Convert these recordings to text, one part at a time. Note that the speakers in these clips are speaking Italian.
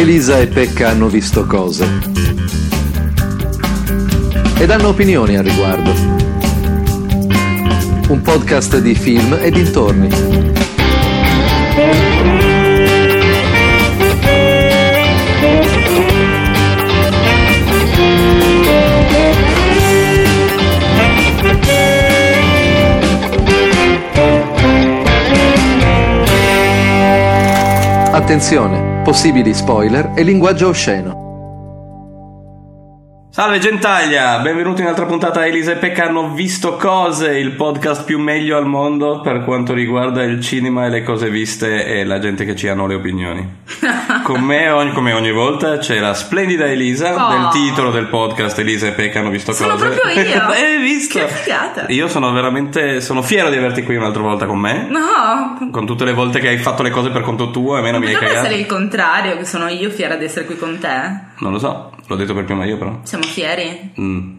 Elisa e Pecca hanno visto cose. Ed hanno opinioni al riguardo. Un podcast di film e dintorni. Attenzione, possibili spoiler e linguaggio osceno. Salve gentaglia, benvenuti in un'altra puntata Elisa e Pecca hanno visto cose, il podcast più meglio al mondo per quanto riguarda il cinema e le cose viste e la gente che ci hanno le opinioni. Con me, ogni, come ogni volta, c'è la splendida Elisa Oh. del titolo del podcast Elisa e Pecca hanno visto Sono cose. proprio io. Hai visto? Che figata. Io sono veramente, sono fiero di averti qui un'altra volta con me. No, Con tutte le volte che hai fatto le cose per conto tuo e a me non mi hai potrebbe cagato. essere il contrario, che sono io fiera di essere qui con te. Non lo so, l'ho detto per prima io però. Siamo fieri? Mm.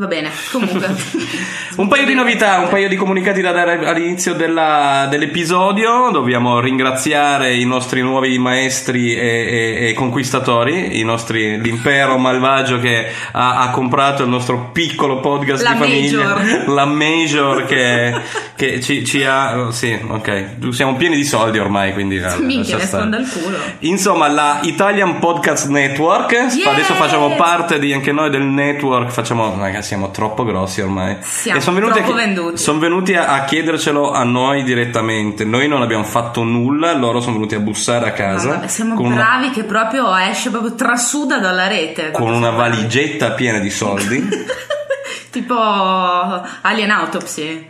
Va bene, comunque. Un paio di novità, un paio di comunicati da dare all'inizio della- dell'episodio. Dobbiamo ringraziare i nostri nuovi maestri e, e- e conquistatori, i nostri, l'impero malvagio che ha, ha comprato il nostro piccolo podcast La di famiglia. Major. La Major che, che ci, ci ha... Sì, ok. Siamo pieni di soldi ormai, quindi... Minchia, stare. sfonda il culo. Insomma, la Italian Podcast Network. Yeah! Adesso facciamo parte di anche noi del network. Facciamo, ragazzi, siamo troppo grossi ormai. Siamo son venuti troppo a, venduti. Sono venuti a, a chiedercelo a noi direttamente. Noi non abbiamo fatto nulla, loro sono venuti a bussare a casa. Vabbè, siamo con una- bravi che proprio esce, proprio trasuda dalla rete. con una valigetta piena di soldi. tipo Alien Autopsy.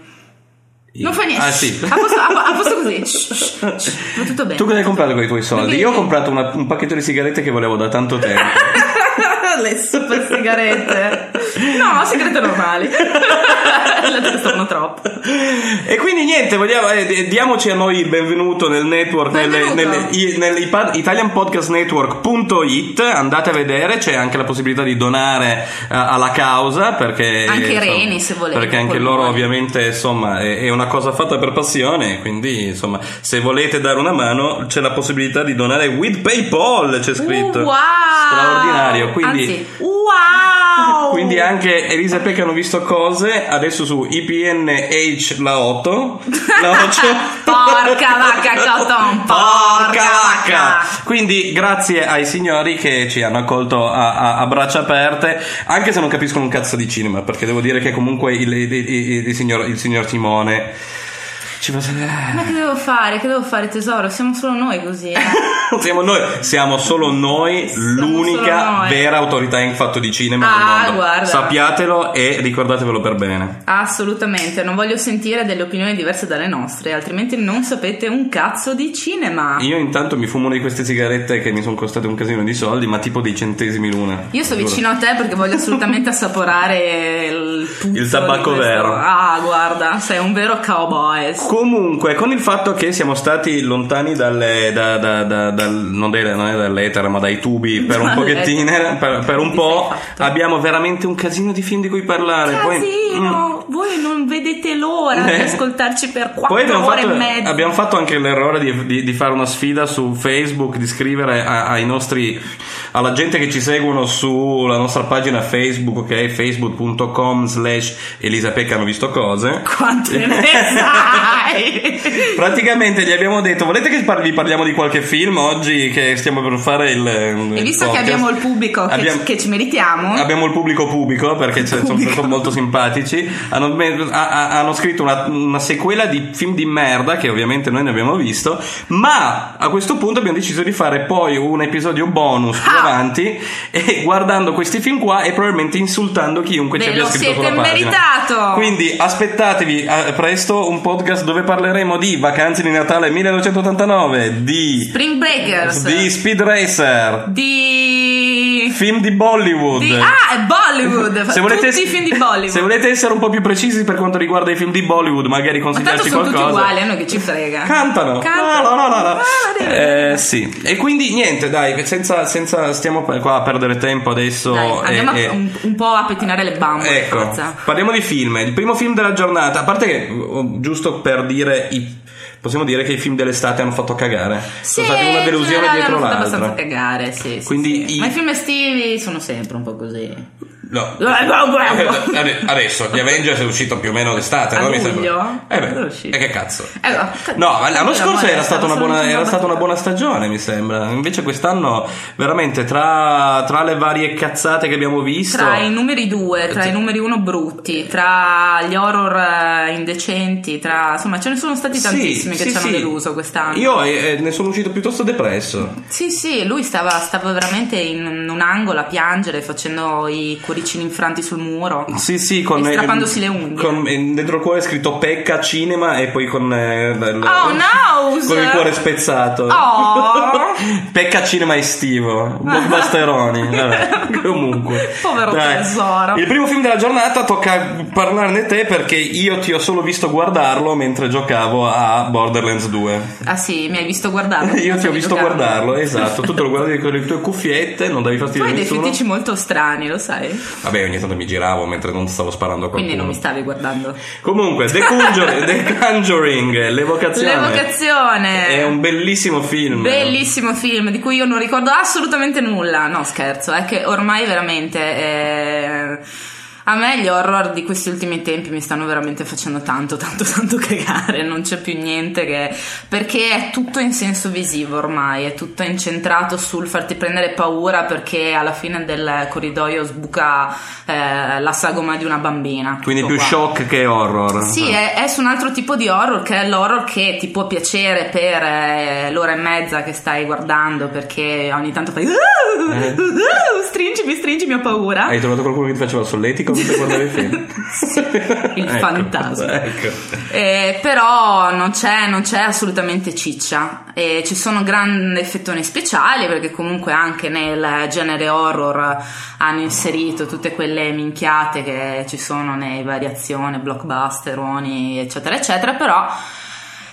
Non fa niente. Ah, sì. A posto, a- a posto così. Shh, shh, shh. Va tutto bene. Tu cosa hai comprato con i tuoi soldi? Io ho comprato una- un pacchetto di sigarette che volevo da tanto tempo. Le super sigarette. No, sigarette normali. Le costano troppo. E quindi niente, vogliamo, eh, diamoci a noi il benvenuto nel network, Benvenuto. nelle- italianpodcastnetwork.it, andate a vedere, c'è anche la possibilità di donare eh, alla causa perché... Anche Reni, se volete, Perché anche loro ovviamente insomma è, è una cosa fatta per passione, quindi insomma se volete dare una mano c'è la possibilità di donare with PayPal, c'è scritto. Uh, wow! Straordinario, quindi... Anzi, wow! Quindi anche Elisa e Pecca hanno visto cose adesso su IPNH la 8 la 8 Porca vacca, Cotton! Porca vacca! Quindi grazie ai signori che ci hanno accolto a, a- a braccia aperte, anche se non capiscono un cazzo di cinema, perché devo dire che comunque il, il- il- il signor, il signor Simone ci fa Ma che devo fare? Che devo fare, tesoro? Siamo solo noi così. eh. Siamo noi, siamo solo noi l'unica solo noi. vera autorità in fatto di cinema Ah, mondo. guarda. Sappiatelo e ricordatevelo per bene. Assolutamente, non voglio sentire delle opinioni diverse dalle nostre, altrimenti non sapete un cazzo di cinema. Io intanto mi fumo una di queste sigarette che mi sono costate un casino di soldi, ma tipo dei centesimi l'una. Io sto vicino a te perché voglio assolutamente assaporare il Il tabacco vero. Ah, guarda, sei un vero cowboy. Comunque, con il fatto che siamo stati lontani dalle, da, da- da- dal, non, dai- non è dall'etere, ma dai tubi per un pochettino, per, per un po', sei fatto. abbiamo veramente un casino di film di cui parlare. Poi, mm, Casino, voi non vedete l'ora di Eh. ascoltarci per quattro Poi abbiamo ore fatto, e mezza. abbiamo fatto anche l'errore di, di- di fare una sfida su Facebook, di scrivere a- ai nostri, alla gente che ci seguono sulla nostra pagina Facebook, che è facebook.com slash Elisa Pecca hanno visto cose. Quante ne sai? Praticamente gli abbiamo detto: Volete che vi parliamo di qualche film oggi che stiamo per fare il. E visto che abbiamo il pubblico che, Abbiamo- che ci meritiamo, Abbiamo il pubblico pubblico perché ce- sono, molto simpatici. Hanno, hanno scritto una, una sequela di film di merda che ovviamente noi ne abbiamo visto. Ma a questo punto abbiamo deciso di fare poi un episodio bonus Ah! Avanti e guardando questi film qua e probabilmente insultando chiunque ci Ve abbia lo scritto sulla pagina. meritato! Quindi aspettatevi eh, presto un podcast dove parleremo di Vacanze di Natale 1989, di, Spring Breakers, di Speed Racer. di Film di Bollywood. di- ah, è Bollywood! Se volete, Tutti i film di Bollywood. se volete essere un po' più precisi per quanto riguarda i film di Bollywood, magari Ma tanto consigliarci sono tutti qualcosa. uguali, a noi che ci frega. Cantano. Cantano. No, no, no, no. Ah. Eh, sì. E quindi niente, dai, senza, senza stiamo qua a perdere tempo adesso. Dai, andiamo e- a- e- un, un po' a pettinare le bambole. Ecco, forza. parliamo di film. Il primo film della giornata, a parte che, oh, giusto per dire, i- possiamo dire che i film dell'estate hanno fatto cagare. Sì, sono stati una delusione dietro hanno fatto abbastanza l'altra. cagare, sì, sì, Quindi sì. i- Ma i film estivi sono sempre un po' così. No. Eh. Ade- Adesso gli Avengers è uscito più o meno d'estate, A no? Sembra. Eh beh, e che cazzo? Eh, no, No, ma l'anno la scorso era stata, una una buona stagione, mi sembra. Invece quest'anno, veramente, tra, tra le varie cazzate che abbiamo visto. Tra i numeri due, tra Sì. i numeri uno brutti, tra gli horror eh, indecenti, tra insomma ce ne sono stati Sì, tantissimi che sì, ci hanno sì. deluso quest'anno. Io eh, ne sono uscito piuttosto depresso. Sì, sì, lui stava, stava veramente in un angolo a piangere facendo i cuoricini infranti sul muro. Sì, sì, con E strappandosi le unghie. con- eh, dentro il cuore è scritto Pecca Cinema e poi con eh, l- Oh no! con il cuore spezzato. Oh! Pecca cinema estivo, blockbusteroni. Vabbè, comunque. Povero Dai. tesoro. Il primo film della giornata tocca parlarne te perché io ti ho solo visto guardarlo mentre giocavo a Borderlands 2. Ah sì, mi hai visto guardarlo? Io ti ho visto giocando. guardarlo, esatto. Tu te lo guardavi con le tue cuffiette, non Tu fastidio a hai dei fetici molto strani, lo sai? Vabbè, ogni tanto mi giravo mentre non stavo sparando a qualcuno. Quindi non mi stavi guardando. Comunque, The Conjuring, The Conjuring l'evocazione. L'evocazione! È un bellissimo film. Bellissimo film di cui io non ricordo assolutamente nulla. No, scherzo, è che ormai veramente. eh, A me gli horror di questi ultimi tempi mi stanno veramente facendo tanto, tanto, tanto cagare. Non c'è più niente che. Perché è tutto in senso visivo ormai, è tutto incentrato sul farti prendere paura perché alla fine del corridoio sbuca eh, la sagoma di una bambina. Quindi più qua. shock che horror. Sì, è, è su un altro tipo di horror che è l'horror che ti può piacere per eh, l'ora e mezza che stai guardando perché ogni tanto fai "Uh, uh, stringimi, stringimi, ho paura. Hai trovato qualcuno che ti faceva il solletico mentre guardavi il film? Il Ecco, fantasma. Ecco. Eh, però non c'è, non c'è assolutamente ciccia e ci sono grandi effettoni speciali perché comunque anche nel genere horror hanno inserito tutte quelle minchiate che ci sono nei variazioni, blockbusteroni eccetera eccetera però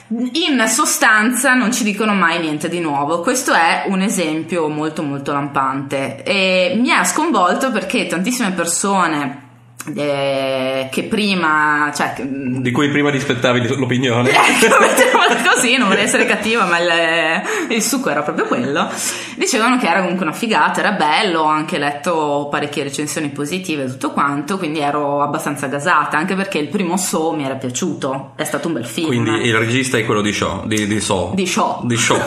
in sostanza non ci dicono mai niente di nuovo. Questo è un esempio molto molto lampante e mi ha sconvolto perché tantissime persone eh, che prima, cioè, che- Di cui prima rispettavi l'opinione. Mettiamola così, non vorrei essere cattiva, ma il, il succo era proprio quello. Dicevano che era comunque una figata, era bello, ho anche letto parecchie recensioni positive e tutto quanto, quindi ero abbastanza gasata, anche perché il primo So mi era piaciuto, è stato un bel film. Quindi il regista è quello di Shaw, di, di So. Di Shaw. Di Shaw.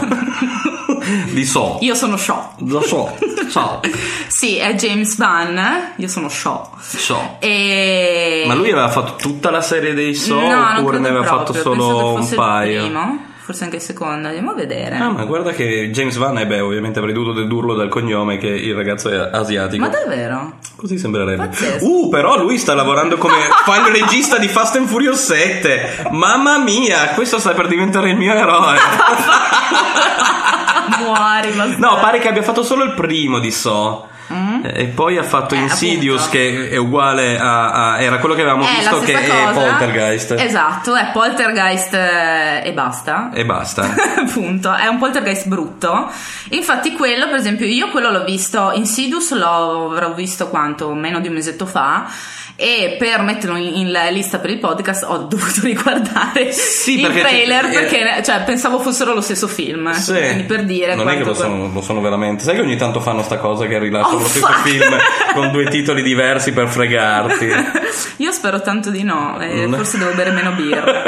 di So. Io sono Shaw. Lo so. So. Sì, è James Van, io sono Shaw. So. E... Ma lui aveva fatto tutta la serie dei So no, oppure ne aveva fatto proprio, penso solo un paio? Il primo, forse anche il secondo, andiamo a vedere. Ah, ma guarda che James Van, eh beh, ovviamente avrei dovuto dedurlo dal cognome che il ragazzo è asiatico. Ma davvero? Così sembrerebbe. Pazzesco. Uh, però lui sta lavorando come fa il regista di Fast and Furious 7. Mamma mia, questo sta per diventare il mio eroe. Muori. No, pare che abbia fatto solo il primo di So. E poi ha fatto Mm? Eh, Insidious, appunto. che è uguale a, a- Era quello che avevamo È visto, che stessa è cosa. Poltergeist. Esatto, è Poltergeist eh, e basta. E basta. Appunto, è un poltergeist brutto. Infatti, quello, per esempio, io quello l'ho visto. Insidious l'ho avrò visto quanto? Meno di un mesetto fa. E per metterlo in, lista per il podcast ho dovuto riguardare Sì, il trailer c'è- perché cioè, pensavo fossero lo stesso film. Sì. Quindi per dire non è che lo sono, lo sono veramente. Sai che ogni tanto fanno sta cosa che rilasciano lo stesso film con due titoli diversi per fregarti. Io spero tanto di no, e Mm. forse devo bere meno birra.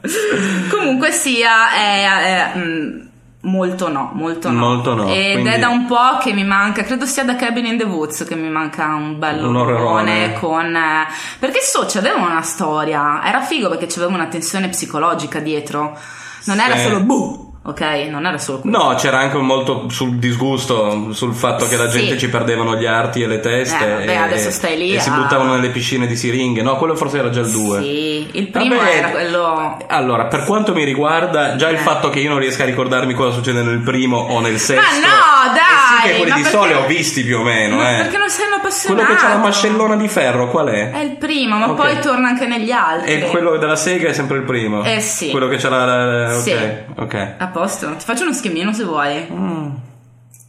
Comunque sia, è, è, mm, molto no, molto no. Molto no, Ed quindi- è da un po' che mi manca, credo sia da Cabin in the Woods che mi manca un bello orrone con... eh, perché so, c'aveva una storia, era figo perché c'aveva una tensione psicologica dietro. Non era Sì. solo buh, ok? Non era solo quello. No, c'era anche molto sul disgusto, sul fatto che la Sì. gente ci perdevano gli arti e le teste. Eh, vabbè, e, adesso stai lì E si a- buttavano nelle piscine di siringhe. No, quello forse era già il 2. Sì, il primo Vabbè, era quello... Allora, per quanto mi riguarda, già il Eh. fatto che io non riesca a ricordarmi cosa succede nel primo o nel sesto Ma no, dai! Sì che quelli di perché- Sole ho visti più o meno, Ma eh. perché non sei un Quello appassionato? che c'ha la mascellona di ferro, qual è? È il primo, ma Ok. poi torna anche negli altri. E quello della sega è sempre il primo. Eh, sì. Quello che c'ha la. la- ok, Sì. ok. A posto, ti faccio uno schemino se vuoi.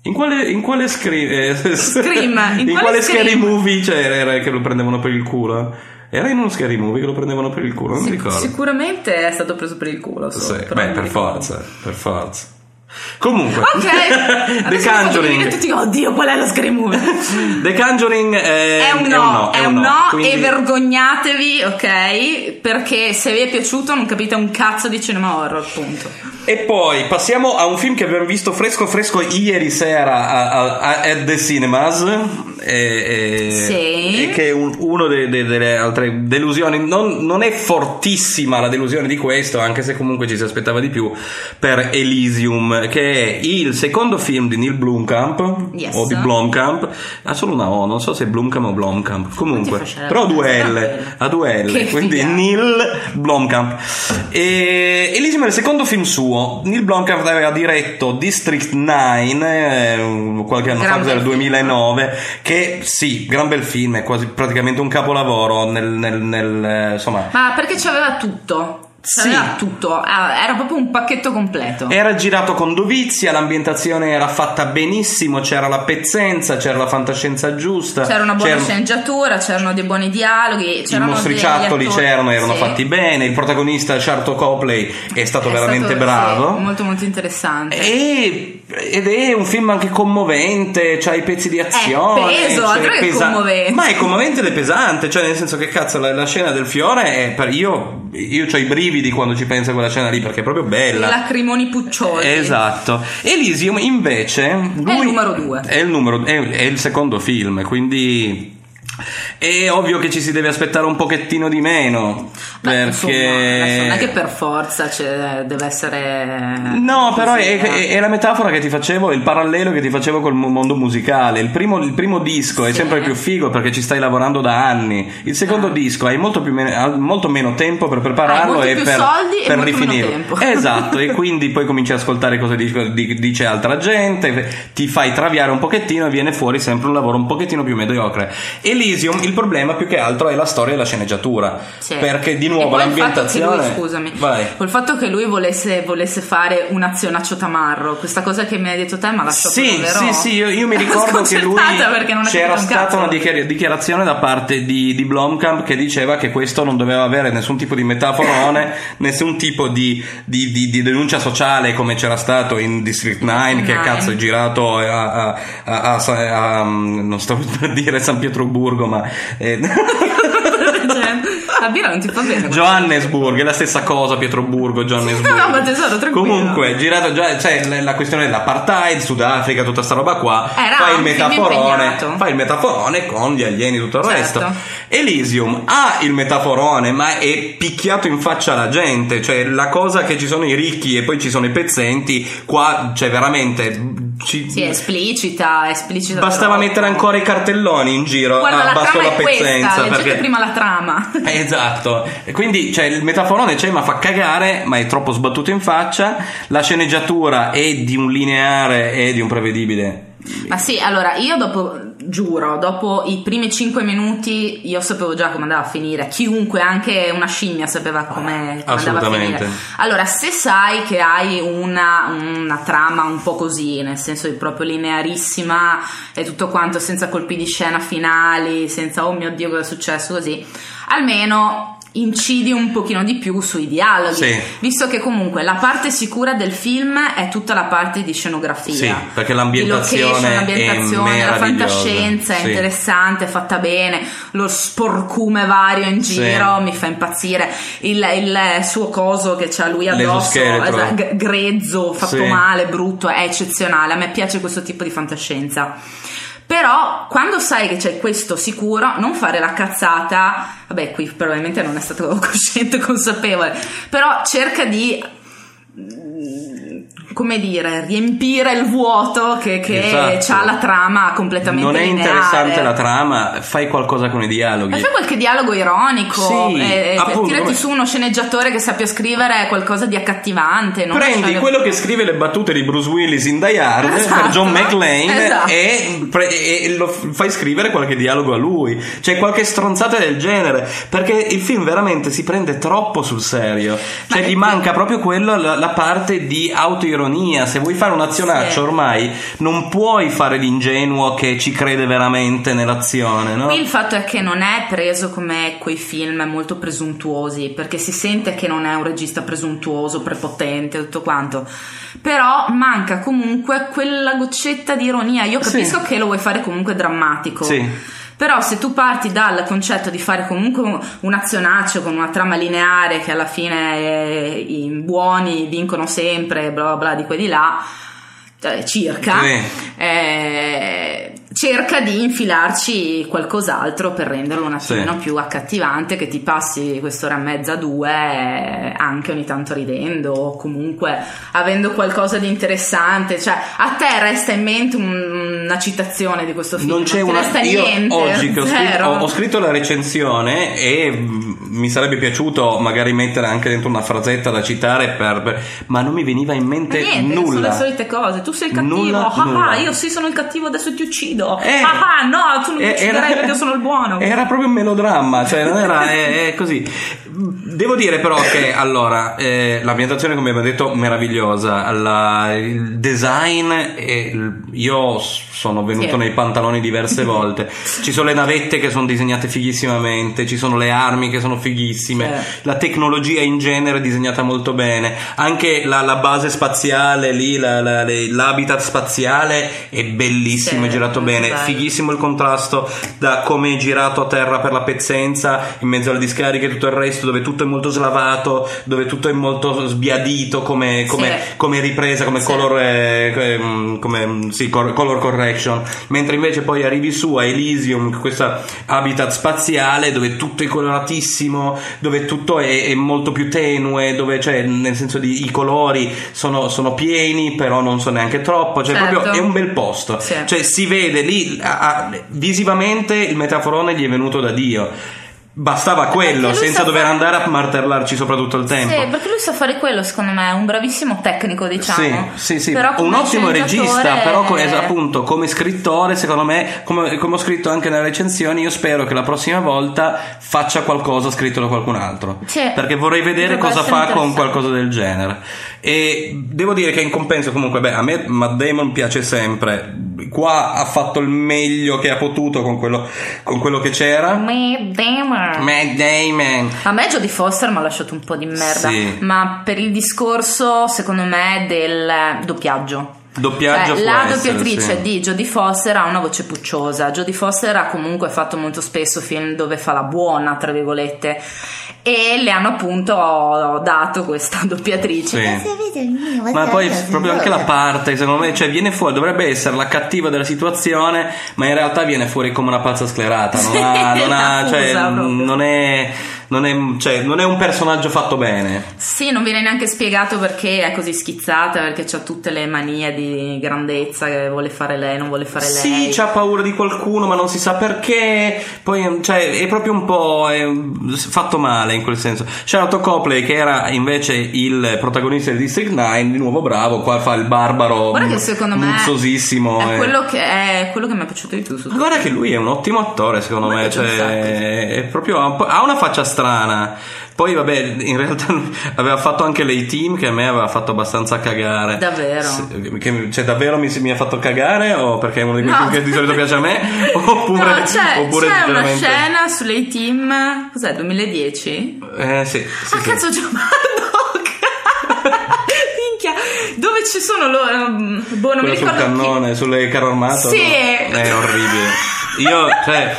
In quale, in quale scri- eh, Scream, in in quale quale scary Scream? movie c'era era che lo prendevano per il culo? Era in uno scary movie che lo prendevano per il culo, non mi Sic- ricordo. sicuramente è stato preso per il culo. solo, Sì, beh, per forza, per forza. Comunque, Ok, The Conjuring. tutti, oddio, qual è lo scary movie? The Conjuring è, È un no, è un no, quindi- e vergognatevi, ok? Perché se vi è piaciuto non capite un cazzo di cinema horror, punto. E poi passiamo a un film che abbiamo visto fresco fresco ieri sera a, a- a- at the cinemas e, e- Sì. e che è un- uno de- de- delle altre delusioni non, non è fortissima la delusione di questo anche se comunque ci si aspettava di più per Elysium che è il secondo film di Neil Blomkamp Yes. o di Blomkamp ha solo una O non so se è Blomkamp o Blomkamp comunque però due L ha due L quindi figata. Neil Blomkamp e Elysium è il secondo film suo Neil Blomkamp aveva diretto District 9 eh, qualche anno Gran fa bel del film. 2009 che sì gran bel film è quasi praticamente un capolavoro nel, nel- nel, eh, insomma Ma perché c'aveva tutto? Sì. C'aveva tutto, Ah, era proprio un pacchetto completo. Era girato con dovizia, l'ambientazione era fatta benissimo, c'era la pezzenza, c'era la fantascienza giusta. C'era una buona c'erano- sceneggiatura, c'erano dei buoni dialoghi, I mostriciattoli c'erano, erano Sì. fatti bene. Il protagonista Charto Copley è stato È veramente stato, bravo. sì, molto molto interessante. E- ed è un film anche commovente, c'ha i pezzi di azione. peso, c'è altro che commovente. Ma è commovente ed è pesante, cioè nel senso che cazzo la, la scena del fiore è per io, io ho i brividi quando ci penso a quella scena lì perché è proprio bella. Lacrimoni pucciosi. Esatto. Elysium invece lui- il numero due. È il, numero, è, è il secondo film, quindi è ovvio che ci si deve aspettare un pochettino di meno. Beh, perché non è che per forza cioè, deve essere. No, però è, eh. è- è la metafora che ti facevo, il parallelo che ti facevo col mo- mondo musicale. Il primo, il primo disco è Sì. sempre più figo perché ci stai lavorando da anni. Il secondo Ah. disco hai molto, più me- hai molto meno tempo per prepararlo e per, e per meno rifinirlo. tempo. Esatto, e quindi poi cominci a ascoltare cosa dice, di- dice altra gente, ti fai traviare un pochettino e viene fuori sempre un lavoro un pochettino più mediocre. Elysium, il problema più che altro è la storia e la sceneggiatura. Sì. Perché di nuovo l'ambientazione. lui, scusami, Vai. col fatto che lui volesse, volesse fare un'azionaccio tamarro, questa cosa che mi hai detto te, ma la Sì, sì, sì, io, io mi ricordo che lui c'era un stata una dichiar- dichiarazione da parte di, di Blomkamp che diceva che questo non doveva avere nessun tipo di metaforone, nessun tipo di, di- di- denuncia sociale come c'era stato in District 9 che cazzo è girato a, a- a- a- a- a- non sto per dire San Pietroburgo ma eh, La birra non ti fa bene. Johannesburg è la stessa cosa Pietroburgo Johannesburg No, ma tesoro, tranquillo. comunque girato già cioè la- questione dell'apartheid Sudafrica tutta sta roba qua Era fai il metaforone fai il metaforone con gli alieni e tutto il Certo. resto Elysium ha il metaforone ma è picchiato in faccia alla gente cioè la cosa che ci sono i ricchi e poi ci sono i pezzenti qua cioè veramente ci- Sì, è esplicita, è esplicita. bastava troppo. mettere ancora i cartelloni in giro Guarda, a la trama la pezzenza perché prima la trama. Esatto, e quindi cioè, il metaforone c'è ma fa cagare, ma è troppo sbattuto in faccia, la sceneggiatura è di un lineare e di un prevedibile. Ma sì, allora io dopo, giuro, dopo i primi 5 minuti io sapevo già come andava a finire. Chiunque, anche una scimmia, sapeva come, come andava a finire. Allora, se sai che hai una, una trama un po' così, nel senso di proprio linearissima e tutto quanto, senza colpi di scena finali, senza oh mio dio cosa è successo così, almeno incidi un pochino di più sui dialoghi Sì. visto che comunque la parte sicura del film è tutta la parte di scenografia Sì, perché l'ambientazione location, l'ambientazione, la fantascienza è Sì. interessante, è fatta bene, lo sporcume vario in Sì. giro mi fa impazzire, il, il suo coso che c'ha lui addosso, grezzo, fatto Sì. male, brutto, è eccezionale, a me piace questo tipo di fantascienza. Però quando sai che c'è questo sicuro, non fare la cazzata, vabbè qui probabilmente non è stato cosciente, consapevole, però cerca di come dire, riempire il vuoto che, che Esatto. ha la trama completamente Non è lineare. interessante la trama, fai qualcosa con i dialoghi. Ma fai qualche dialogo ironico, Sì, eh, eh, appunto, tirati come- su uno sceneggiatore che sappia scrivere qualcosa di accattivante. Prendi quello che scrive le battute di Bruce Willis in Die Hard Esatto, per John McClane esatto. e, pre- e lo fai scrivere qualche dialogo a lui, cioè qualche stronzata del genere, perché il film veramente si prende troppo sul serio, cioè Ma- gli manca proprio quello, la, la parte di autoironia, se vuoi fare un azionaccio Sì. ormai non puoi fare l'ingenuo che ci crede veramente nell'azione, no? Qui il fatto è che non è preso come quei film molto presuntuosi, perché si sente che non è un regista presuntuoso, prepotente, tutto quanto. Però manca comunque quella goccetta di ironia. Io Sì. capisco che lo vuoi fare comunque drammatico. Sì. Però se tu parti dal concetto di fare comunque un- azionaccio con una trama lineare che alla fine eh, i buoni vincono sempre, bla bla bla di qua e di là, cioè, circa, Sì. eh, cerca di infilarci qualcos'altro per renderlo un attimino Sì. più accattivante, che ti passi quest'ora e mezza, due, anche ogni tanto ridendo o comunque avendo qualcosa di interessante. Cioè, a te resta in mente un- una citazione di questo film? Non c'è una resta io niente? oggi che ho scritto, ho- ho scritto la recensione e mm, mi sarebbe piaciuto magari mettere anche dentro una frasetta da citare per, per- ma non mi veniva in mente niente, sono nulla le solite cose. Tu sei il cattivo. Nulla, ah, nulla. ah, io sì sono il cattivo, adesso ti uccido. Eh, ah, ah, no, tu non mi eh, ucciderai perché sono il buono. Era proprio un melodramma, cioè non era è, è così. Devo dire però che allora eh, l'ambientazione, come abbiamo detto, meravigliosa. La- il design, è- io sono venuto Sì. nei pantaloni diverse volte. Ci sono le navette che sono disegnate fighissimamente, ci sono le armi che sono fighissime, Sì. la tecnologia in genere è disegnata molto bene. Anche la, la base spaziale lì, la- l'habitat spaziale è bellissimo, Sì, è girato molto bene, bello. fighissimo il contrasto da come è girato a terra per la pezzenza in mezzo alle discariche e tutto il resto dove tutto è molto slavato dove tutto è molto sbiadito come, come, Sì. come ripresa come Sì. color eh, come, sì, cor- color correction mentre invece poi arrivi su a Elysium questa habitat spaziale dove tutto è coloratissimo dove tutto è, è molto più tenue dove cioè nel senso di i colori sono, sono pieni però non sono neanche troppo cioè Certo. proprio è un bel posto cioè si vede lì a- a- visivamente il metaforone gli è venuto da Dio bastava quello senza dover fare- andare a martellarci sopra tutto il tempo Sì, perché lui sa fare quello, secondo me, è un bravissimo tecnico, diciamo. Sì, sì, sì. Però un ottimo regista, però appunto come scrittore, secondo me, come, come ho scritto anche nelle recensioni, io spero che la prossima volta faccia qualcosa scritto da qualcun altro. Sì. Perché vorrei vedere cosa fa con qualcosa del genere. E devo dire che in compenso, comunque, beh, a me Matt Damon piace sempre. Qua ha fatto il meglio che ha potuto con quello, con quello che c'era. Matt Damon. Matt Damon. A me Jodie Foster mi ha lasciato un po' di merda, Sì. ma per il discorso, secondo me, del doppiaggio. Doppiaggio Cioè, la essere, doppiatrice sì. di Jodie Foster ha una voce pucciosa. Jodie Foster ha comunque fatto molto spesso film dove fa la buona, tra virgolette, e le hanno appunto dato questa doppiatrice. Sì. Ma poi proprio anche la parte, secondo me, cioè viene fuori, dovrebbe essere la cattiva della situazione, ma in realtà viene fuori come una pazza sclerata. Non, ha, non, ha- cioè, non è, non è, cioè, non è un personaggio fatto bene. Sì, non viene neanche spiegato perché è così schizzata, perché ha tutte le manie di grandezza che vuole fare lei, non vuole fare Sì, lei. c'ha paura di qualcuno, ma non si sa perché. Poi, cioè, è proprio un po' fatto male in quel senso. Charlotte Copley, che era invece il protagonista di District 9, di nuovo bravo, qua fa il barbaro Guarda che secondo me è e- quello che, è quello che mi è piaciuto di più guarda che lui è un ottimo attore, secondo me. un Cioè, è proprio, ha ha una faccia strana. Poi, vabbè, in realtà aveva fatto anche lei team che a me aveva fatto abbastanza cagare. Davvero? Sì, che- cioè, davvero mi, mi ha fatto cagare? O perché è uno di quei No. che di solito piace a me? Oppure, No, c'è, oppure c'è una veramente- scena sulle team, cos'è, 2010? Eh, sì, sì, ah sì. cazzo! Minchia, dove ci sono loro? Boh, non mi Quello sul ricordo chi- cannone, sulle carro armato. Sì. no? È orribile. Io, cioè,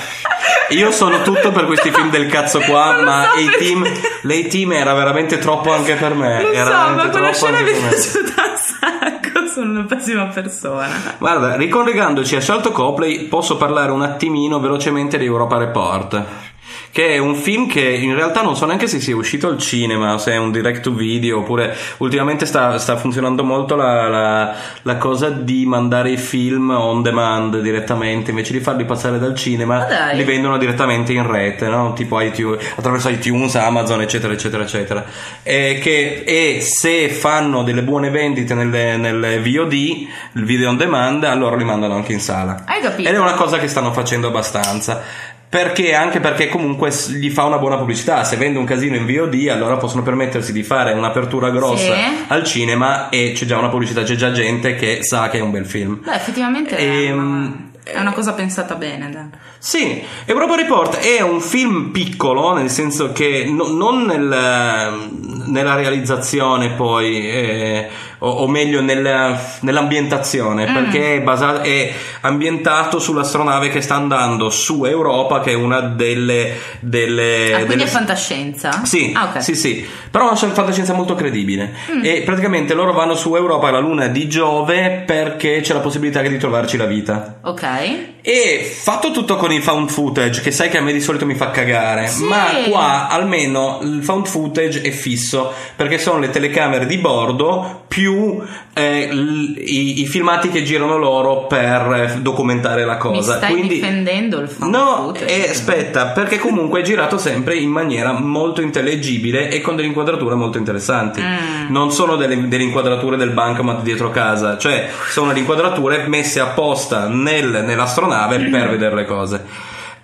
io sono tutto per questi film del cazzo qua, Non ma so i perché. team, lei team era veramente troppo anche per me. Lo era so, ma quella scena mi è piaciuta un sacco, sono una pessima persona. Guarda, ricollegandoci a Shalto Copley, posso parlare un attimino velocemente di Europa Report. Che è un film che in realtà non so neanche se sia uscito al cinema, se è un direct to video, oppure ultimamente sta, sta funzionando molto la, la, la cosa di mandare i film on demand direttamente, invece di farli passare dal cinema, li vendono direttamente in rete, no? tipo iTunes, attraverso iTunes, Amazon, eccetera, eccetera, eccetera. E, che, e se fanno delle buone vendite nelle, nelle VOD, il video on demand, allora li mandano anche in sala. Hai capito? Ed è una cosa che stanno facendo abbastanza. Perché? Anche perché comunque gli fa una buona pubblicità. Se vende un casino in VOD, allora possono permettersi di fare un'apertura grossa Sì. al cinema e c'è già una pubblicità, c'è già gente che sa che è un bel film. Beh, effettivamente è, Ehm, una, è una cosa pensata bene. dai. Sì, Europa Report è un film piccolo, nel senso che no- non nel- nella realizzazione poi, eh, o, o meglio nella- nell'ambientazione, Mm. perché è, basato, è ambientato sull'astronave che sta andando su Europa, che è una delle... delle, Ah, quindi delle- è fantascienza? sì, Ah, ok. Mm. sì, sì, però è una fantascienza molto credibile. E praticamente loro vanno su Europa, la luna di Giove, perché c'è la possibilità di trovarci la vita. Ok. E fatto tutto con il found footage, che sai che a me di solito mi fa cagare, Sì. ma qua almeno il found footage è fisso, perché sono le telecamere di bordo più eh, l- i, i filmati che girano loro per eh, documentare la cosa. Mi stai Quindi, difendendo il found No, footage? eh, aspetta, perché comunque è girato sempre in maniera molto intellegibile e con delle inquadrature molto interessanti. Mm. Non sono delle, delle inquadrature del bancomat dietro casa, cioè sono delle inquadrature messe apposta nel- nell'astronave per vedere le cose.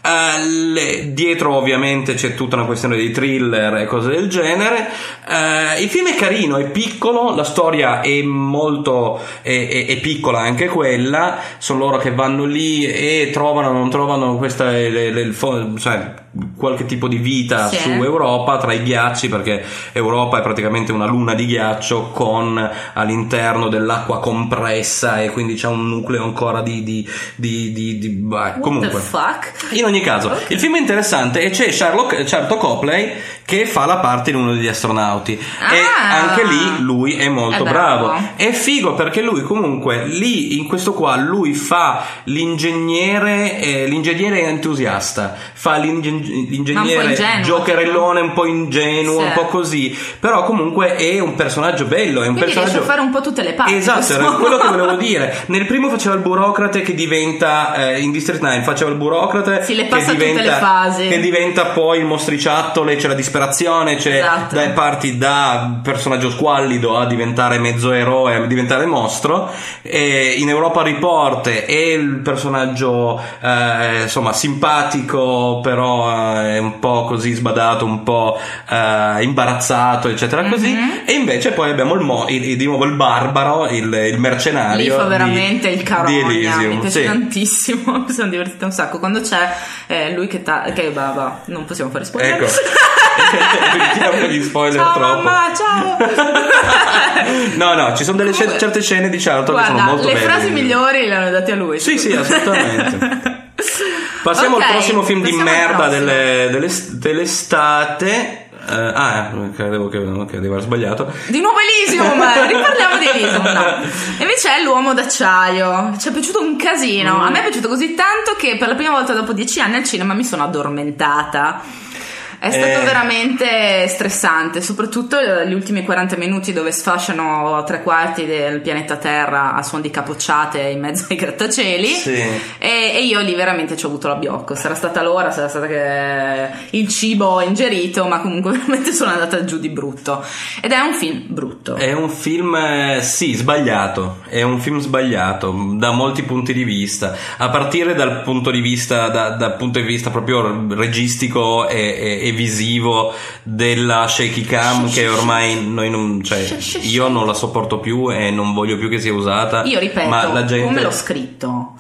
Eh, le- dietro ovviamente c'è tutta una questione di thriller e cose del genere. Eh, il film è carino, è piccolo, la storia è molto è, è- è piccola anche quella. Sono loro che vanno lì e trovano, non trovano questa le- le- fo- cioè, qualche tipo di vita Sì. su Europa tra i ghiacci, perché Europa è praticamente una luna di ghiaccio con all'interno dell'acqua compressa e quindi c'è un nucleo ancora di, di, di, di- di- What comunque. Ogni caso, il film è interessante e c'è Sherlock, certo Copley che fa la parte di uno degli astronauti e Ah. anche lì lui è molto È bravo. È figo perché lui comunque lì in questo qua lui fa l'ingegnere eh, l'ingegnere entusiasta, fa l'ingen- Ma un l'ingegnere ingenuo, giocherellone un po' ingenuo, Sì. un po' così, però comunque è un personaggio bello, è un Quindi personaggio riesce a fare un po' tutte le parti. Esatto, era quello che volevo dire. Nel primo faceva il burocrate che diventa eh, in District 9 faceva il burocrate Sì, le che passa tutte diventa, le fasi. che diventa poi il mostriciattole, c'è la disperazione, c'è Esatto. da- parti da personaggio squallido a diventare mezzo eroe, a diventare mostro. E in Europa Report è il personaggio eh, insomma simpatico, però eh, è un po' così sbadato, un po' eh, imbarazzato, eccetera così. Mhm. E invece poi abbiamo il mo- il- di nuovo il barbaro, il, il mercenario. Lì fa di- veramente il di carogna, Elysium, mi piace sì. tantissimo, mi sono divertita un sacco. Quando c'è eh, lui che, ta- che bah, bah, non possiamo fare spoiler. Ecco. Evitiamo gli spoiler ciao troppo. mamma, ciao. no, no, ci sono delle Comunque- certe scene di Charlton che sono Guarda, molto le belle. frasi migliori le hanno date a lui. Sì, sì, assolutamente. Passiamo Ok, al prossimo film di merda delle- delle- dell'estate. Eh, ah, eh, credevo che, ok, devo aver sbagliato. Di nuovo Elysium, riparliamo di Elysium. No. Invece è l'uomo d'acciaio. Ci è piaciuto un casino. Mm. A me è piaciuto così tanto che per la prima volta dopo dieci anni al cinema mi sono addormentata. È stato Eh. veramente stressante, soprattutto gli ultimi 40 minuti dove sfasciano tre quarti del pianeta Terra a suon di capocciate in mezzo ai grattacieli. Sì. E, e io lì veramente ci ho avuto l'abbiocco. Sarà stata l'ora, sarà stata che il cibo ingerito, ma comunque veramente sono andata giù di brutto. Ed è un film brutto. È un film, eh, sì, sbagliato. È un film sbagliato da molti punti di vista. A partire dal punto di vista, da- dal punto di vista proprio registico e, e- e visivo della shaky cam, che ormai noi non, cioè, io non la sopporto più e non voglio più che sia usata. Io ripeto, ma la gente... come l'ho scritto.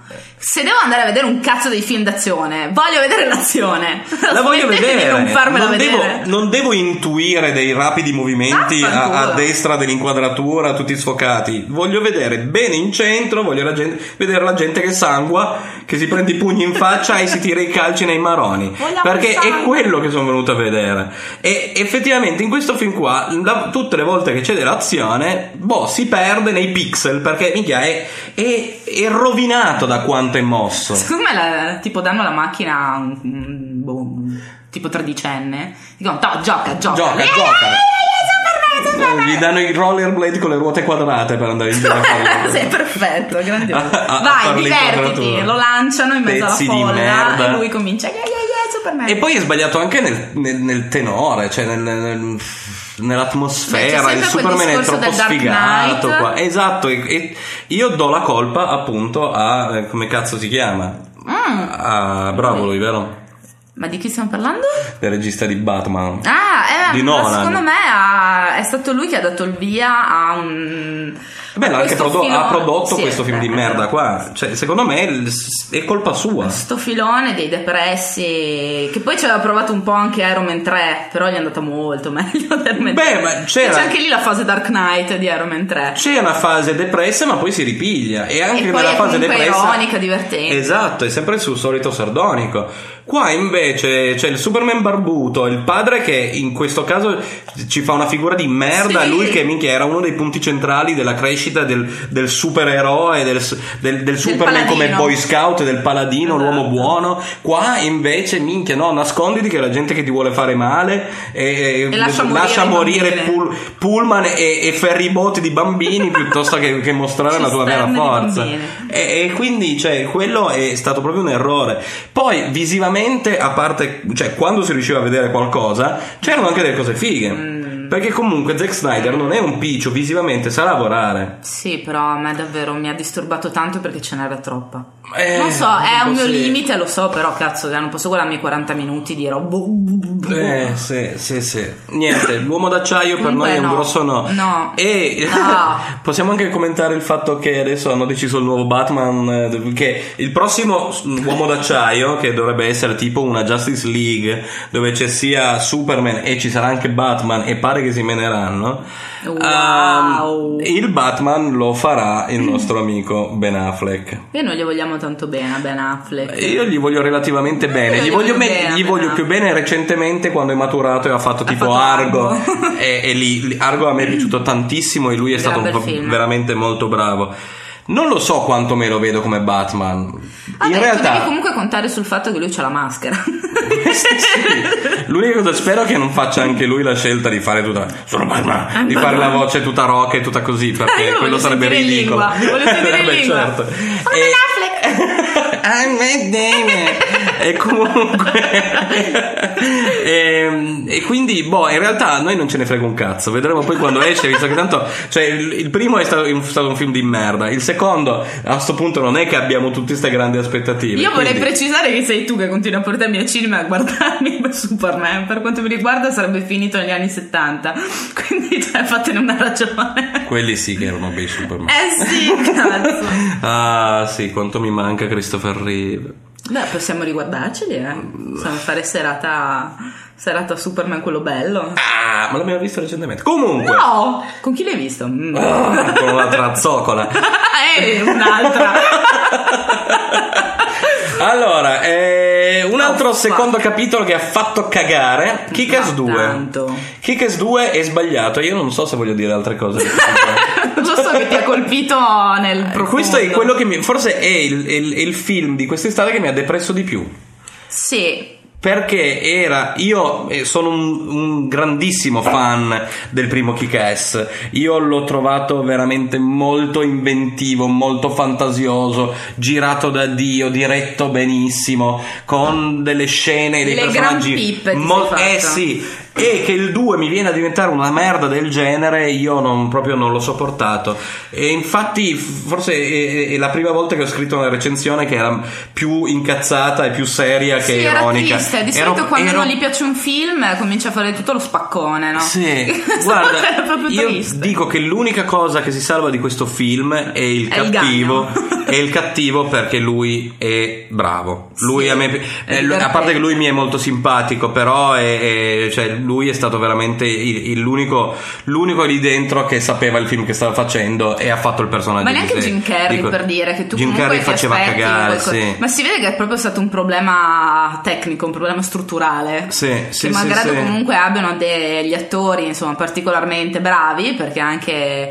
Se devo andare a vedere un cazzo di film d'azione, voglio vedere l'azione. La voglio vedere. non non, vedere. devo, non devo intuire dei rapidi movimenti a, a destra dell'inquadratura, tutti sfocati. Voglio vedere bene in centro, voglio la gente- vedere la gente che sangua, che si prende i pugni in faccia e si tira i calci nei maroni. Vogliamo perché è quello che sono venuto a vedere. E effettivamente in questo film qua, la- tutte le volte che c'è dell'azione, boh, si perde nei pixel perché minchia è, è, è rovinato da quanto è mosso. Secondo me la- tipo danno alla macchina un- un- boh, tipo tredicenne, dicono no, gioca, gioca. Gioca, Eh, gioca. eh, eh, Superman, Superman. Gli danno i rollerblade con le ruote quadrate per andare in giro a Sì, perfetto, grandioso. A- a- a Vai, divertiti. Lo lanciano in mezzo Pezzi alla folla merda. e lui comincia. Yeah, yeah, yeah, Superman. E poi è sbagliato anche nel, nel- nel tenore, cioè nel- nel- nell'atmosfera. Il Superman è troppo sfigato qua. Esatto, e, e io do la colpa appunto a eh, come cazzo si chiama? Mm. A bravo lui, vero? Ma di chi stiamo parlando? Il regista di Batman. Ah, eh, Di Nolan. secondo me ha- è stato lui che ha dato il via a un. Beh, a l'ha anche questo prodo- ha prodotto sì, questo film di merda qua. Cioè, secondo me è colpa sua. Sto filone dei depressi, che poi ci aveva provato un po' anche Iron Man 3, però gli è andata molto meglio Iron Man Beh, 3. ma c'era- C'è anche lì la fase Dark Knight di Iron Man 3. C'è una fase depressa, ma poi si ripiglia. E anche E nella è fase depressa. ironica, divertente. Esatto, è sempre sul solito sardonico. Qua invece c'è il Superman barbuto, il padre che in questo caso ci fa una figura di merda. Sì. Lui che minchia era uno dei punti centrali della crescita del, del supereroe, del, del, del Superman come paladino. Boy Scout, del paladino, Esatto. l'uomo buono. Qua invece, minchia, no, nasconditi che è la gente che ti vuole fare male e, E lascia morire i morire bambini. pull- pullman e, e ferribotti di bambini piuttosto che, che mostrare la tua vera forza. E, e quindi, cioè, quello è stato proprio un errore. Poi, visivamente, a parte, cioè, quando si riusciva a vedere qualcosa, c'erano anche delle cose fighe. Mm. Perché comunque Zack Snyder non è un piccio, visivamente sa lavorare. Sì, però a me davvero mi ha disturbato tanto perché ce n'era troppa. Eh, non so, è un mio sì. limite, lo so, però cazzo, non posso guardarmi 40 minuti di roba. Eh, sì, sì, sì. Niente, l'uomo d'acciaio per Comunque noi è un no. grosso no. No. E No. possiamo anche commentare il fatto che adesso hanno deciso il nuovo Batman. eh, Che il prossimo uomo d'acciaio, che dovrebbe essere tipo una Justice League, dove c'è sia Superman e ci sarà anche Batman, e pare che si meneranno. Wow. ehm, il Batman lo farà il nostro amico Ben Affleck. E noi gli vogliamo tanto bene a Ben Affleck. Io gli voglio relativamente bene. Gli gli voglio, voglio bene, gli voglio più bene recentemente quando è maturato e ha fatto tipo fatto Argo. Argo. e, e lì, Argo a me è piaciuto tantissimo e lui è Gran stato film. veramente molto bravo. Non lo so quanto me lo vedo come Batman. Vabbè, In tu realtà, devi comunque contare sul fatto che lui c'ha la maschera. sì. l'unica cosa spero che non faccia anche lui la scelta di fare tutta sono Batman, di fare la voce tutta rock e tutta così perché Io quello sarebbe ridicolo. lingua, voglio sentire Beh, lingua. certo. Sono E- Affleck. I'm Matt Damon. E comunque e, e quindi boh in realtà a noi non ce ne frega un cazzo vedremo poi quando esce visto che tanto cioè il, il primo è stato, è stato un film di merda il secondo a sto punto non è che abbiamo tutte queste grandi aspettative Io vorrei quindi- precisare che sei tu che continui a portarmi al cinema a guardarmi per Superman. Per quanto mi riguarda, sarebbe finito negli anni 70. Quindi, cioè, fatene una ragione. quelli sì che erano bei Superman Eh sì, cazzo. ah sì quanto mi manca Christopher Reeve Beh, possiamo riguardarceli, eh. Possiamo fare serata, serata Superman quello bello. ah ma l'abbiamo visto recentemente comunque No! Con chi l'hai visto? Mm. Ah, con la trazzocola eh, un'altra. Allora, eh, un altro Oh, secondo capitolo che ha fatto cagare, Kick-Ass Ma 2. tanto. Kick-Ass 2 è sbagliato, io non so se voglio dire altre cose. Giusto che ti ha colpito nel profondo. Questo è quello che mi, forse è il, il- il film di quest'estate che mi ha depresso di più. Sì. Perché era, io eh, sono un, un grandissimo fan del primo Kick-Ass, io l'ho trovato veramente molto inventivo, molto fantasioso, girato da Dio, diretto benissimo, con delle scene dei Le personaggi... gran pippe mo- eh sì, e che il 2 mi viene a diventare una merda del genere, io non, proprio non l'ho sopportato. E infatti, forse è, è la prima volta che ho scritto una recensione che era più incazzata e più seria che Sì, era ironica. triste. Di Ero- solito quando ero- non gli piace un film comincia a fare tutto lo spaccone, no? Sì, guarda, era io dico che l'unica cosa che si salva di questo film è il È il cattivo. gagno. è il cattivo perché lui è bravo. Lui Sì, a me, eh, a parte che lui mi è molto simpatico, però è, è- cioè, lui è stato veramente il- il- l'unico, l'unico lì dentro che sapeva il film che stava facendo e ha fatto il personaggio. Ma neanche. Jim Carrey Dico- per dire che tu Jim comunque Carrey faceva cagare, sì. Ma si vede che è proprio stato un problema tecnico, un problema strutturale. Sì, sì, che sì, malgrado sì. comunque abbiano degli attori insomma particolarmente bravi, perché anche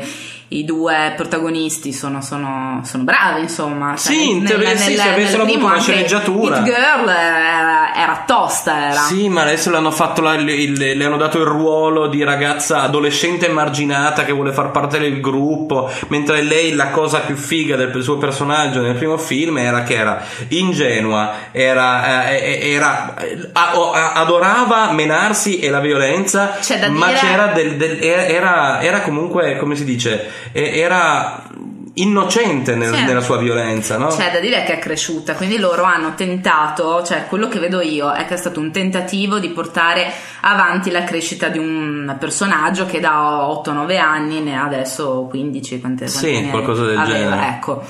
i due protagonisti sono, sono, sono bravi, insomma. Cioè, Sì, in teoria nel- sì, se nel avessero primo avuto una sceneggiatura. Hit Girl era, era tosta, era. Sì, ma adesso le hanno fatto la- il- le hanno dato il ruolo di ragazza adolescente emarginata che vuole far parte del gruppo, mentre lei la cosa più figa del suo personaggio nel primo film era che era ingenua, era, eh, eh, era- eh, adorava menarsi e la violenza, C'è da ma dire- c'era del, del- era, era comunque, come si dice, era innocente nel- Sì. nella sua violenza, no? C'è da dire che è cresciuta, quindi loro hanno tentato, cioè quello che vedo io è che è stato un tentativo di portare avanti la crescita di un personaggio che da 8-9 anni ne ha adesso 15, quante, Sì, quante ne qualcosa del aveva, genere. Ecco.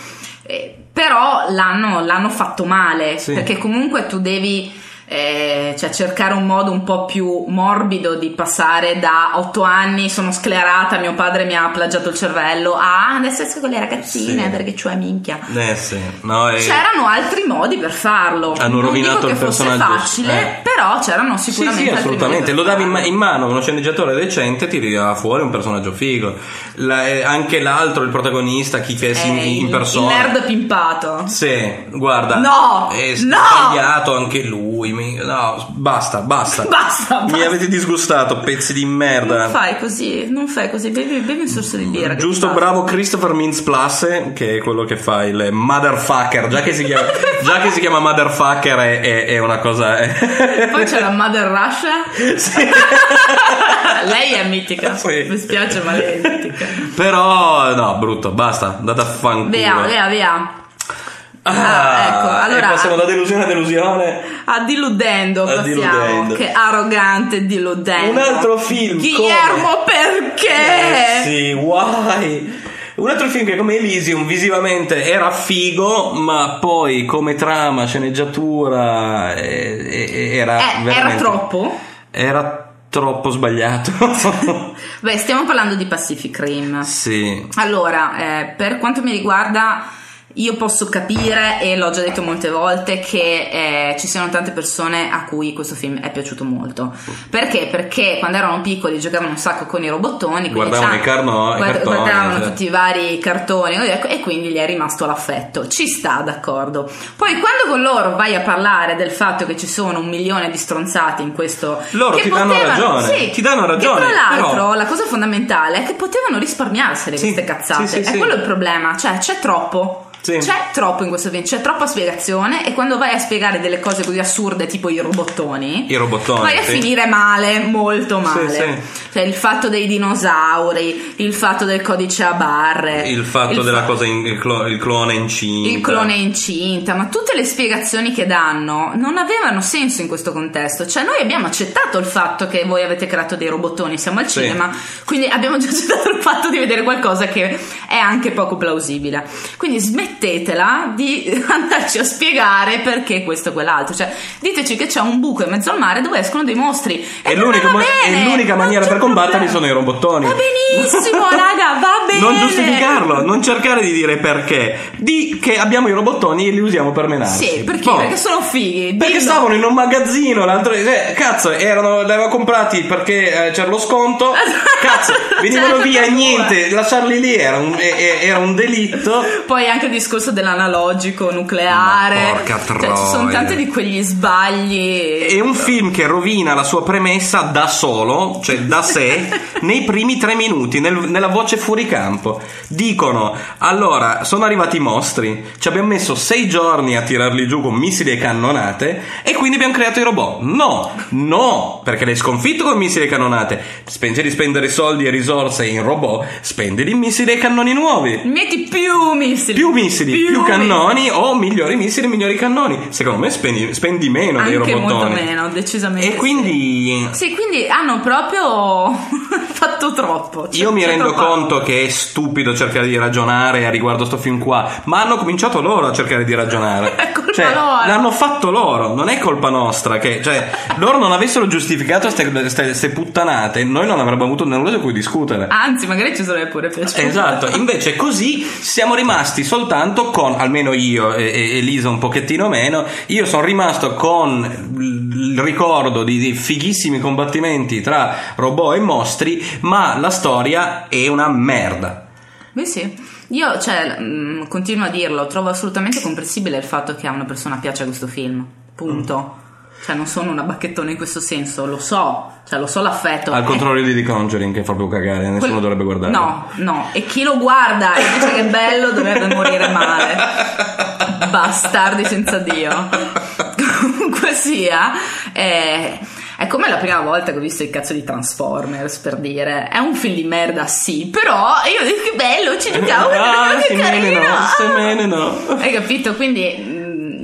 Eh, però l'hanno, l'hanno fatto male, Sì. perché comunque tu devi eh, cioè cercare un modo un po' più morbido di passare da 8 anni sono sclerata, mio padre mi ha plagiato il cervello, a adesso esco con le ragazzine Sì. perché cioè minchia. Eh sì, no, e- C'erano altri modi per farlo. Hanno rovinato il fosse personaggio, facile, eh. però c'erano Sì, sicuramente sì, altri assolutamente. Lo davi in, ma- in mano a uno sceneggiatore decente, ti tirava fuori un personaggio figo. La- eh, anche l'altro, il protagonista, chi che si Eh, in il- persona. Il nerd pimpato. Sì, guarda. No, È no! sbagliato anche lui. Mi- No, basta, basta. Basta, Mi basta. avete disgustato, pezzi di merda. Non fai così, non fai così, bevi, bevi un sorso di birra. Giusto bravo Christopher Mintz Plus, che è quello che fa il motherfucker. Già che si chiama, già che si chiama motherfucker è, è- è una cosa. è- basta. Poi c'è la Mother Russia. Sì. lei è mitica. Sì. Mi spiace, ma lei è mitica. Però, no, brutto, basta, andate a fanculo. Via, via, via. Ah, Ah, ecco, allora- passiamo da delusione a delusione. A diludendo A passiamo. Diludendo. Che arrogante diludendo. Un altro film, Guillermo, perché? Eh sì, why? Un altro film che come Elysium visivamente era figo, ma poi come trama, sceneggiatura eh, eh, era Eh, era troppo? Era troppo sbagliato. Beh, stiamo parlando di Pacific Rim. sì. Allora, eh, per quanto mi riguarda, io posso capire, e l'ho già detto molte volte, che eh, ci siano tante persone a cui questo film è piaciuto molto. Perché? Perché quando erano piccoli giocavano un sacco con i robottoni, Guardavano i carno- guard- cartoni, guardavano cioè. tutti i vari cartoni ecco, e quindi gli è rimasto l'affetto. Ci sta, d'accordo. Poi quando con loro vai a parlare del fatto che ci sono un milione di stronzati in questo... Loro ti danno ragione, sì, ti danno ragione, tra l'altro però- la cosa fondamentale è che potevano risparmiarsele Sì, queste cazzate. sì, sì, è quello il problema, cioè c'è troppo. Sì. C'è troppo in questo film, c'è troppa spiegazione e quando vai a spiegare delle cose così assurde tipo i robottoni, I robottoni, vai a sì. finire male, molto male. sì. Cioè il fatto dei dinosauri, il fatto del codice a barre, Il fatto della fa- cosa, in, il, clo- il clone incinta. il clone incinta, ma tutte le spiegazioni che danno non avevano senso in questo contesto. Cioè, noi abbiamo accettato il fatto che voi avete creato dei robottoni, siamo al cinema, quindi abbiamo già accettato il fatto di vedere qualcosa che è anche poco plausibile. Quindi smettetela di andarci a spiegare perché questo e quell'altro. Cioè, diteci che c'è un buco in mezzo al mare dove escono dei mostri. E, non l'unica, mo- bene, e l'unica maniera per combatterli sono i robottoni. Va benissimo, raga, va bene. Non giustificarlo, non cercare di dire perché. Di che abbiamo i robottoni e li usiamo per menarci. Sì, perché? Boh. Perché sono fighi. Perché dillo. stavano in un magazzino l'altro eh, cazzo, erano, li aveva comprati perché eh, c'era lo sconto. Cazzo, venivano via e niente, lasciarli lì era un, e- e- era un delitto. Poi anche il discorso dell'analogico nucleare. Ma porca Cioè, ci sono troia. tanti di quegli sbagli. È un film che rovina la sua premessa da solo, cioè da sé, nei primi tre minuti, nel- nella voce fuori campo. Dicono: Allora, sono arrivati i mostri, ci abbiamo messo sei giorni a tirarli giù con missili e cannonate, e quindi abbiamo creato i robot. No, no, perché l'hai sconfitto con missili e cannonate. Spenge di spendere soldi e risorse in robot, spendili in missili e cannoni nuovi. Metti più missili. Più missili, più, missili. cannoni o migliori missili, migliori cannoni. Secondo me spendi, spendi meno dei Anche robottoni. molto meno, decisamente. E quindi Sì, quindi hanno proprio fatto troppo. C'è- io mi c'è rendo troppa conto che è stupido cercare di ragionare a riguardo sto film qua, ma hanno cominciato loro a cercare di ragionare. È colpa cioè, loro. l'hanno fatto loro, non è colpa nostra. Che, cioè, loro non avessero giustificato queste puttanate, noi non avremmo avuto nulla di cui discutere. Anzi, magari ci sarebbe pure piaciuto. Esatto, invece così siamo rimasti soltanto con, almeno io e, Elisa un pochettino meno, io sono rimasto con il ricordo di, di fighissimi combattimenti tra robot e mostri, ma la storia è una merda. Beh sì, io cioè, mh, continuo a dirlo, trovo assolutamente comprensibile il fatto che a una persona piaccia questo film, punto. Cioè non sono una bacchettona in questo senso, lo so, cioè lo so l'affetto. Al Eh, contrario di The Conjuring, che è proprio cagare, nessuno quel- dovrebbe guardare. No, no, e chi lo guarda e dice che è bello dovrebbe morire male. Bastardi senza Dio. Comunque sia, eh, è come la prima volta che ho visto il cazzo di Transformers, per dire. È un film di merda, sì, però io dico che bello, ci giocavo, Ah, che carino. no, no. Hai capito? Quindi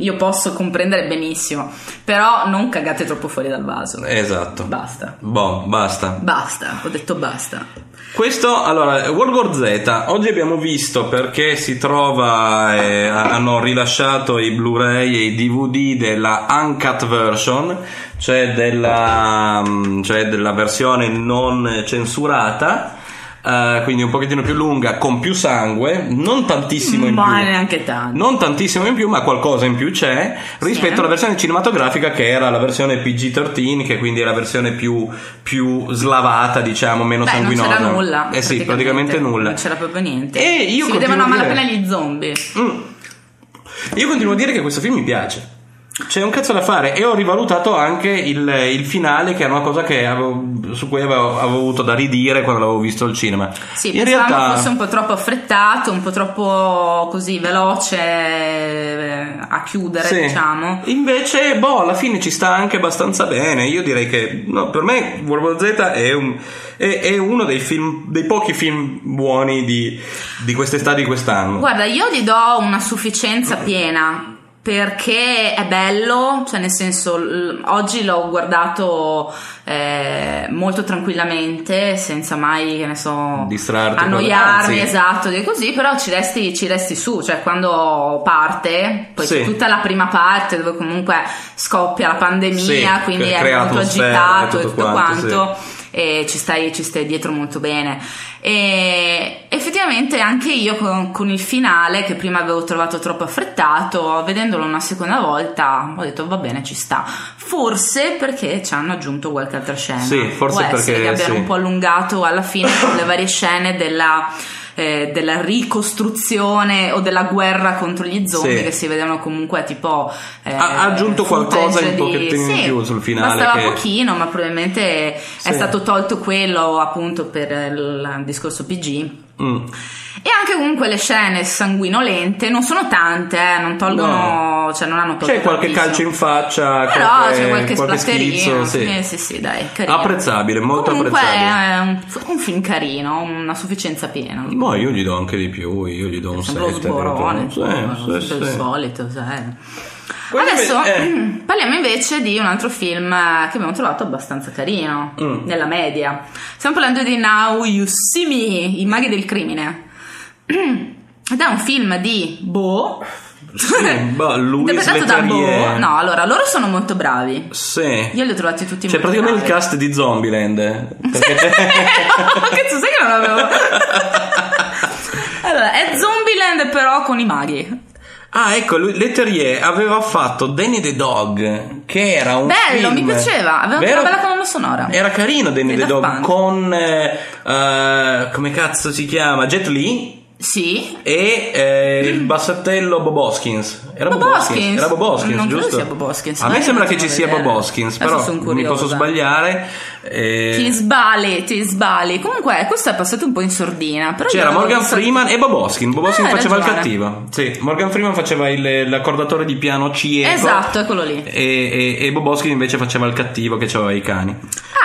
io posso comprendere benissimo, però non cagate troppo fuori dal vaso. Esatto. Basta. Boh, basta. Basta, ho detto basta. Questo, allora, World War Z, oggi abbiamo visto perché si trova, eh, hanno rilasciato i Blu-ray e i DVD della Uncut Version, cioè della, mm, cioè della versione non censurata, eh, quindi un pochettino più lunga, con più sangue, non tantissimo in Ma più. neanche tanto. Non tantissimo in più, ma qualcosa in più c'è rispetto Sì. alla versione cinematografica che era la versione PG-13, che quindi è la versione più, più slavata, diciamo, meno Beh, non sanguinosa. c'era nulla. Eh sì, praticamente nulla. Non c'era proprio niente. E io si vedevano a dire- malapena gli zombie. Mm. Io continuo a dire che questo film mi piace. C'è un cazzo da fare e ho rivalutato anche il, il finale che è una cosa che avevo- su cui avevo, avevo avuto da ridire quando l'avevo visto al cinema. Sì, In realtà fosse un po' troppo affrettato, un po' troppo così veloce eh, a chiudere, Sì. diciamo. Invece, boh, alla fine ci sta anche abbastanza bene. Io direi che no, per me World Z è, un- è- è uno dei film, dei pochi film buoni di, di quest'estate di quest'anno. Guarda, io gli do una sufficienza piena perché è bello, cioè nel senso oggi l'ho guardato eh, molto tranquillamente, senza mai, che ne so, Distrarti, annoiarmi, esatto, e così, però ci resti, ci resti su, cioè quando parte, poi Sì. c'è tutta la prima parte dove comunque scoppia la pandemia, Sì, quindi è molto agitato e tutto quanto, quanto e ci stai, ci stai dietro molto bene. E effettivamente anche io con, con il finale, che prima avevo trovato troppo affrettato, vedendolo una seconda volta ho detto va bene, ci sta. Forse perché ci hanno aggiunto qualche altra scena. Sì, forse Può perché- che abbiano sì. un po' allungato alla fine con le varie scene della. Eh, della ricostruzione o della guerra contro gli zombie Sì. che si vedevano comunque tipo eh, Ha- ha aggiunto qualcosa un pochettino in sì, più sul finale bastava che- pochino ma probabilmente Sì. è stato tolto quello appunto per il discorso PG Mm. e anche comunque le scene sanguinolente non sono tante, eh, non tolgono, cioè non hanno tolto C'è qualche tantissimo. calcio in faccia, Però qualche, c'è qualche, qualche splatterino. schizzo, sì. Sì, sì, sì, dai, carino. Apprezzabile, molto Comunque apprezzabile. è un, un film carino, una sufficienza piena. Boh, io gli do anche di più, io gli do un Sembra lo 7. sborone, Sì, insomma, sì, sempre il sì. solito, sai. Adesso eh, parliamo invece di un altro film eh, che abbiamo trovato abbastanza carino, Mm. nella media. Stiamo parlando di Now You See Me, I maghi del crimine. Ed è un film di Bo. Sì, boh, Louis interpretato da Bo. No, allora, loro sono molto bravi. Sì. Io li ho trovati tutti Cioè, molto praticamente il bravi. cast di Zombieland. Perché c'è- Cazzo, sai che non avevo. allora, è Zombieland però con i maghi. Ah, ecco, lui, Leterrier aveva fatto Danny the Dog, che era un Bello, film- mi piaceva, aveva Vero? una bella colonna sonora. Era carino Danny the Daft Dog Punk. con eh, eh, come cazzo si chiama? Jet Li Sì. e eh, il bassattello Bob Hoskins. Era Bob, Bob Hoskins. Hoskins? Era Bob Hoskins, Non giusto? sia Bob Hoskins, A me sembra che ci sia. Bob Hoskins, Adesso però mi posso sbagliare. eh, Ti sbali, ti sbali. Comunque, questo è passato un po' in sordina. Però C'era Morgan Freeman e Bob Hoskins. Bob Ah, Hoskins hai faceva il ragione. cattivo. Sì, Morgan Freeman faceva il- l'accordatore di piano cieco. Esatto, eccolo lì. E, e- e Bob Hoskins invece faceva il cattivo che aveva i cani.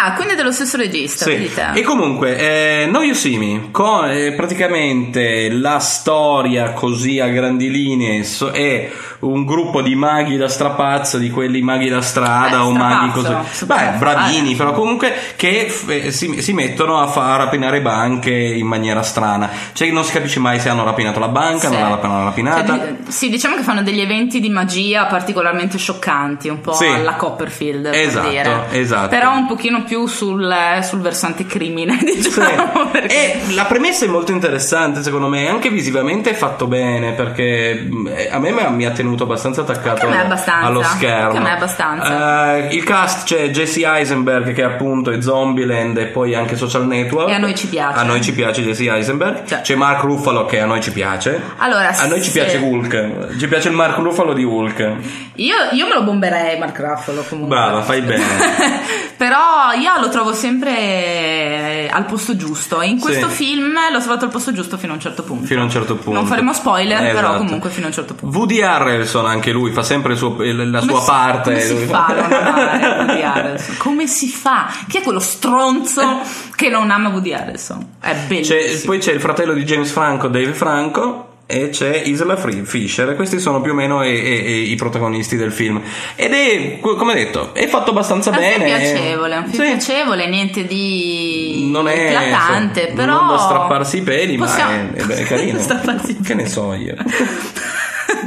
Ah, quindi è dello stesso regista, Sì. E comunque, eh, No You See Me, con eh, praticamente la storia così a grandi linee so- è un gruppo di maghi da strapazzo, di quelli maghi da strada Eh, o maghi così. Beh, bravini, però comunque che f- eh, si, si mettono a far rapinare banche in maniera strana. Cioè non si capisce mai se hanno rapinato la banca, Sì. non l'hanno rapinata. Cioè, di- sì, diciamo che fanno degli eventi di magia particolarmente scioccanti, un po' Sì. alla Copperfield, per Esatto, dire. esatto. Però un pochino più sul, sul versante crimine, diciamo. perché- E la premessa è molto interessante, secondo me, anche visivamente è fatto bene perché eh, a me mi ha- tenuto abbastanza attaccato me allo schermo. anche a me abbastanza. Eh, il cast c'è Jesse Eisenberg che appunto è Zombieland e poi anche Social Network. E a noi ci piace. A noi ci piace Jesse Eisenberg. Cioè. C'è Mark Ruffalo che a noi ci piace. Allora, a noi ci piace Hulk. Ci piace il Mark Ruffalo di Hulk. Io, io me lo bomberei Mark Ruffalo comunque. Brava, fai bene. Però io lo trovo sempre eh, al posto giusto. In questo Sì. film l'ho trovato al posto giusto fino a un certo punto. Fino a un certo punto. Non faremo spoiler, Eh, però esatto. comunque fino a un certo punto. Woody Harrelson anche lui fa sempre suo- la Come sua si- parte. Come si fa a non amare Woody Harrelson? Come si fa? Chi è quello stronzo che non ama Woody Harrelson? È bellissimo. C'è- poi c'è il fratello di James Franco, Dave Franco. E c'è Isla Free- Fisher, questi sono più o meno i, i- i protagonisti del film. Ed è, come detto, è fatto abbastanza film bene. piacevole, è un film Sì. piacevole, niente di Non è eclatante, però non da strapparsi i peli, Possiamo- ma è, è, è carino. Che ne so io.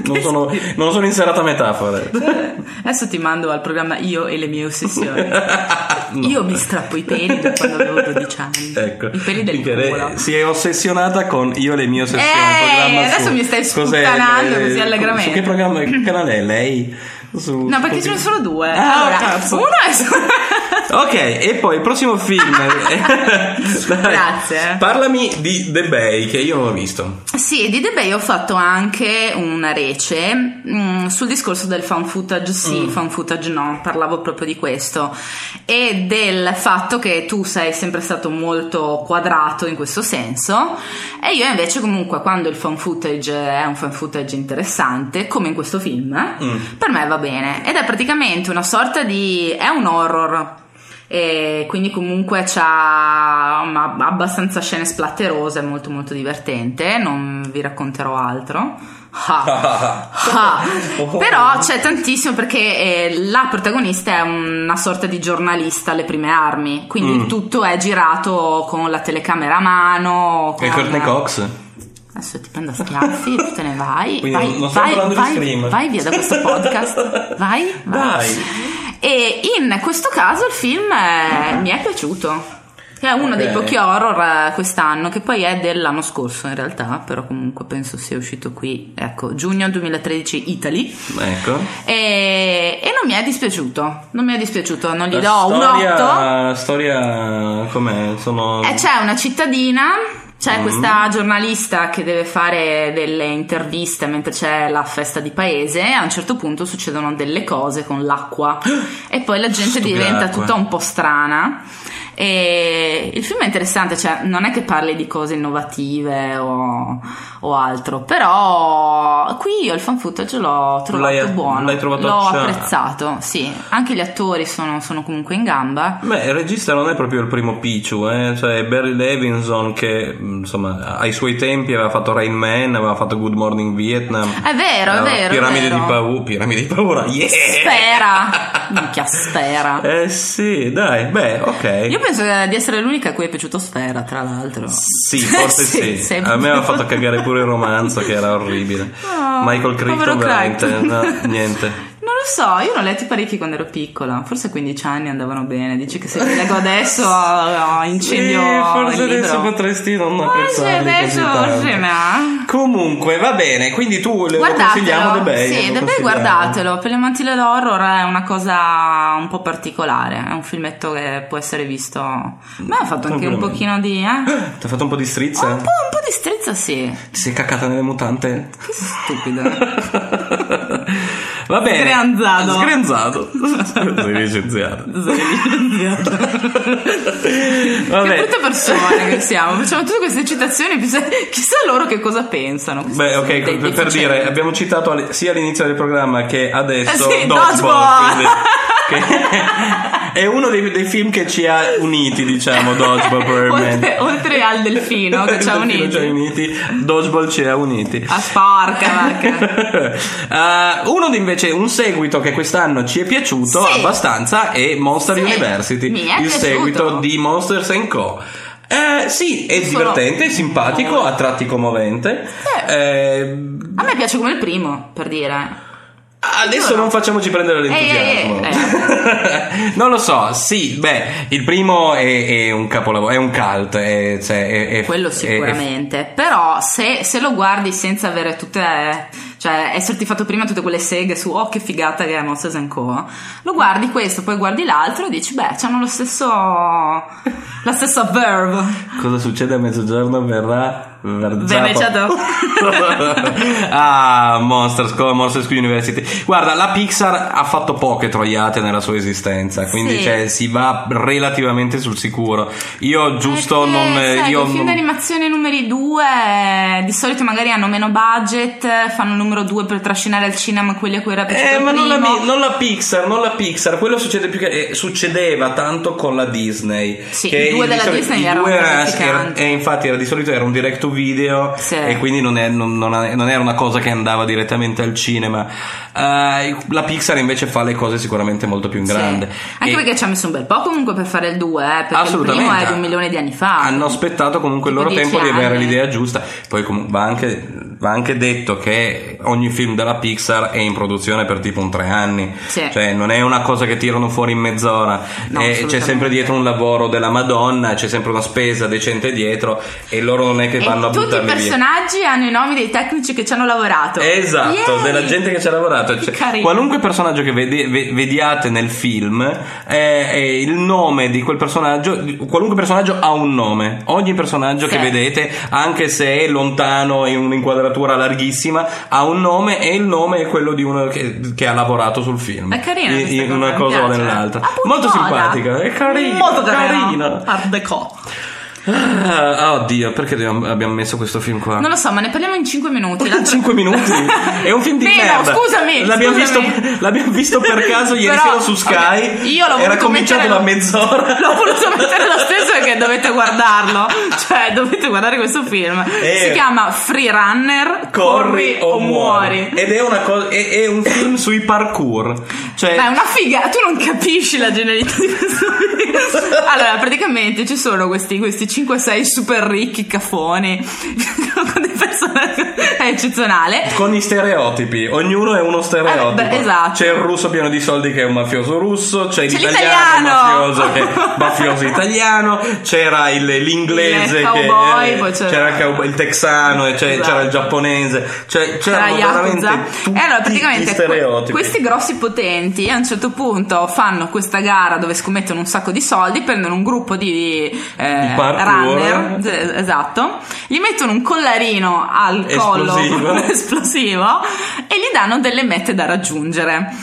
Non sono, non sono in serata metafore. Adesso ti mando al programma Io e le mie ossessioni. No. Io mi strappo i peli da quando avevo 12 anni. Ecco, I peli del Perché culo. si è ossessionata con Io e le mie ossessioni. Eh, adesso su- mi stai sputtanando eh, così allegramente. Su che programma, che canale è lei? Su- No, perché ce ne sono due. Ah, allora, cazzo. uno è su- Ok, e poi il prossimo film. Grazie. Parlami di The Bay, che io non ho visto. Sì, di The Bay ho fatto anche una rece mm, sul discorso del fan footage sì, fan footage no, parlavo proprio di questo e del fatto che tu sei sempre stato molto quadrato in questo senso e io invece comunque quando il fan footage è un fan footage interessante, come in questo film, per me va bene ed è praticamente una sorta di... è un horror e quindi comunque c'ha abbastanza scene splatterose, molto molto divertente, non vi racconterò altro. Ah. Ah. Però c'è tantissimo perché eh, la protagonista è una sorta di giornalista alle prime armi, quindi Mm. tutto è girato con la telecamera a mano. E con- Courtney Cox? Adesso ti prendo a schiaffi, tu te ne vai. Quindi vai, non stiamo vai, vai, vai via da questo podcast. Vai, vai. Dai. E in questo caso il film eh, mi è piaciuto. È uno Ok. dei pochi horror eh, quest'anno, che poi è dell'anno scorso in realtà, però comunque penso sia uscito qui, ecco, giugno 2013 Italy. Ecco. E, e non mi è dispiaciuto, non mi è dispiaciuto, non gli La do un 8. storia, storia com'è? Sono... Eh, c'è una cittadina, c'è Mm. questa giornalista che deve fare delle interviste mentre c'è la festa di paese e a un certo punto succedono delle cose con l'acqua e poi la gente Sto diventa acqua. tutta un po' strana. E il film è interessante, cioè non è che parli di cose innovative o, o altro, però qui io il fan footage l'ho trovato L'hai- buono, l'hai trovato l'ho accia- apprezzato, sì, anche gli attori sono, sono comunque in gamba. Beh, il regista non è proprio il primo Pichu, eh? cioè Barry Levinson che mh, insomma ai suoi tempi aveva fatto Rain Man, aveva fatto Good Morning Vietnam. È vero, è vero, è Piramidi vero. di paura, piramidi di paura, yeah! Spera, minchia spera. Eh sì, dai, beh, ok. Io penso di essere l'unica a cui è piaciuto Sfera, tra l'altro. Sì, forse sì. sei A me proprio- fatto cagare pure il romanzo che era orribile. Oh, Michael Crichton veramente, no, niente. Lo so, io ne ho letti parecchi quando ero piccola, forse a 15 anni andavano bene. Dici che se li leggo adesso oh, incendio Sì, forse adesso potresti non apprezzarli adesso così tanto. Comunque, va bene, quindi tu le consigliamo The Guardatelo, Bay. sì, The Bay guardatelo. Per gli amanti dell'horror è una cosa un po' particolare. È un filmetto che può essere visto. Ma ha fatto anche un pochino di. Eh? Ti ha fatto un po' di strizza? Un po', un po' di strizza, sì. Ti sei cacata nelle mutante? Che stupido. Va bene. Sgranzato. Sgranzato. Sei licenziato. Che Vabbè. brutte persone che siamo. Facciamo tutte queste citazioni. Chissà, loro che cosa pensano. Beh, ok, Dei- per, per dire, abbiamo citato sia all'inizio del programma che adesso Eh sì, Dodgeball, Dodgeball. quindi- che è uno dei, dei film che ci ha uniti, diciamo, Dodgeball probabilmente. oltre, oltre al delfino che ci ha delfino ci ha uniti. uniti, Dodgeball ci ha uniti. A sporca. Uh, uno invece un seguito che quest'anno ci è piaciuto Sì. abbastanza è Monster Sì, University, è il piaciuto. seguito di Monsters Co. Eh, sì, è Sono- divertente, simpatico, a tratti commovente. Sì. Eh, A me piace come il primo, per dire. Adesso Giuro. non facciamoci prendere l'entusiasmo. Ehi, ehi, non lo so, sì, beh, il primo è, è un capolavoro, è un cult. È, cioè, è- Quello sicuramente, però se, se lo guardi senza avere tutte, cioè esserti fatto prima tutte quelle seghe su oh che figata che è Monsters Co, lo guardi questo, poi guardi l'altro e dici beh, hanno lo stesso, la stessa verve. cosa succede a mezzogiorno verrà Veneciato. ah, Monsters Co, Monsters Co University. Guarda, la Pixar ha fatto poche troiate nella sua esistenza, quindi Sì. cioè, si va relativamente sul sicuro. Io giusto Perché, non... sai, io i film non- d'animazione numeri due di solito magari hanno meno budget, fanno il numero due per trascinare al cinema quelli a cui era piaciuto Eh, ma non la, non la Pixar, non la Pixar, quello succede più che eh, succedeva tanto con la Disney. Sì, che i due di della solito- Disney erano era- era- e infatti era di solito era un direct to video Sì. e quindi non, è- non- non era una cosa che andava direttamente al cinema. Eh, la Pixar invece fa le cose sicuramente molto più in Sì. grande. Anche E perché ci ha messo un bel po' comunque per fare il 2, eh, perché il primo è di un milione di anni fa. hanno aspettato comunque il loro tempo di dieci avere anni. l'idea giusta. Poi comunque va anche, va anche detto che ogni film della Pixar è in produzione per tipo un tre anni. Sì. Cioè non è una cosa che tirano fuori in mezz'ora. No, Eh, c'è sempre dietro un lavoro della Madonna, c'è sempre una spesa decente dietro e loro non è che E vanno a tutti i buttarli via. personaggi hanno i nomi dei tecnici che ci hanno lavorato. Esatto, Yay! della gente che ci ha lavorato. Cioè, qualunque personaggio che vede- ve- vediate nel film, eh, è il nome di quel personaggio, qualunque personaggio ha un nome. Ogni personaggio Sì. che vedete, anche se è lontano in un'inquadratura larghissima, ha un nome e il nome è quello di uno che, che ha lavorato sul film. È carina In, in una cosa o nell'altra. Appunto, Molto simpatica, è carina. Molto carina. Art Deco. Ah, oddio, perché abbiamo messo questo film qua? Non lo so, ma ne parliamo in 5 minuti. In 5 minuti è un film di Meno, merda. scusami, L'abbiamo, scusami. Visto, l'abbiamo visto per caso ieri Però, sera su Sky. ok, io l'ho Era cominciato da mezz'ora. L'ho voluto mettere lo stesso perché dovete guardarlo. Cioè, dovete guardare questo film. Eh. Si chiama Free Runner. Corri o muori. muori. Ed è, una cosa, è, è un film sui parkour. Cioè, Ma è una figa, tu non capisci la genialità di questo film. Allora, praticamente ci sono questi, questi 5-6 super ricchi cafoni con dei personaggi. È eccezionale. con gli stereotipi, ognuno è uno stereotipo. Eh, beh, esatto. C'è il russo pieno di soldi che è un mafioso russo, c'è, C'è l'italiano mafioso che è mafioso italiano, c'era il- l'inglese Il che cowboy, eh, poi c'era- c'era il, cowboy- il texano, Esatto. c'era il giapponese, Tra c'erano veramente Yakuza. tutti E allora, praticamente, stereotipi. questi grossi potenti a un certo punto fanno questa gara dove scommettono un sacco di soldi, prendono un gruppo di, eh, Di runner, esatto, gli mettono un collarino al collo Esplosivo. esplosivo e gli danno delle mete da raggiungere.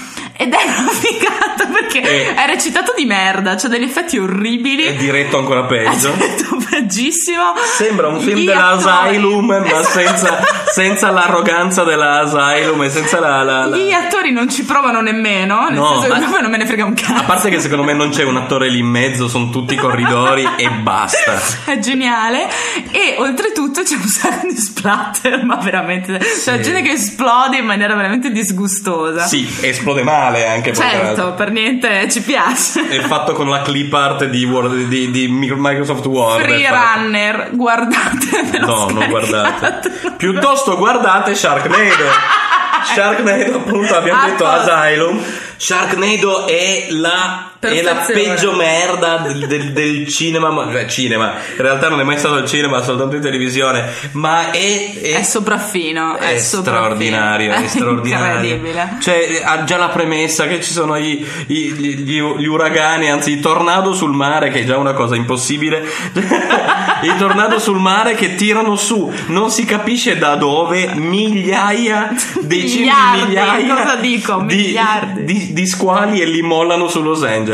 Ed è una figata perché E- è recitato di merda, c'ha degli effetti orribili. È diretto ancora peggio. Aspetta, peggissimo. Sembra un film Gli della attori- Asylum, ma Esatto. senza, senza l'arroganza della Asylum e senza la. la- la- Gli attori non ci provano nemmeno, nel No, senso che non me ne frega un cazzo. A parte che secondo me non c'è un attore lì in mezzo, sono tutti corridori e basta. È geniale e oltretutto c'è un sacco di splatter, ma veramente c'è gente che esplode in maniera veramente disgustosa. Sì, esplode male anche Certo, per niente ci piace. È fatto con la clip art di, Word- di- di Microsoft Word. Free. Runner, guardatevelo. No, non guardate. Piuttosto guardate Sharknado. Sharknado, appunto, abbiamo detto. Asylum. Sharknado è la, è la peggio merda del, del- del cinema. ma- Cioè, cinema. In realtà non è mai stato al cinema, soltanto in televisione. Ma è. è- È sopraffino, è, è straordinario, è straordinario. incredibile. Cioè, ha già la premessa che ci sono i- i- gli, gli- gli uragani, anzi, i tornado sul mare, che è già una cosa impossibile. I tornado sul mare che tirano su, non si capisce da dove, migliaia, decine Miliardi, di migliaia cosa dico? di, Miliardi. di- di squali e li mollano su Los Angeles.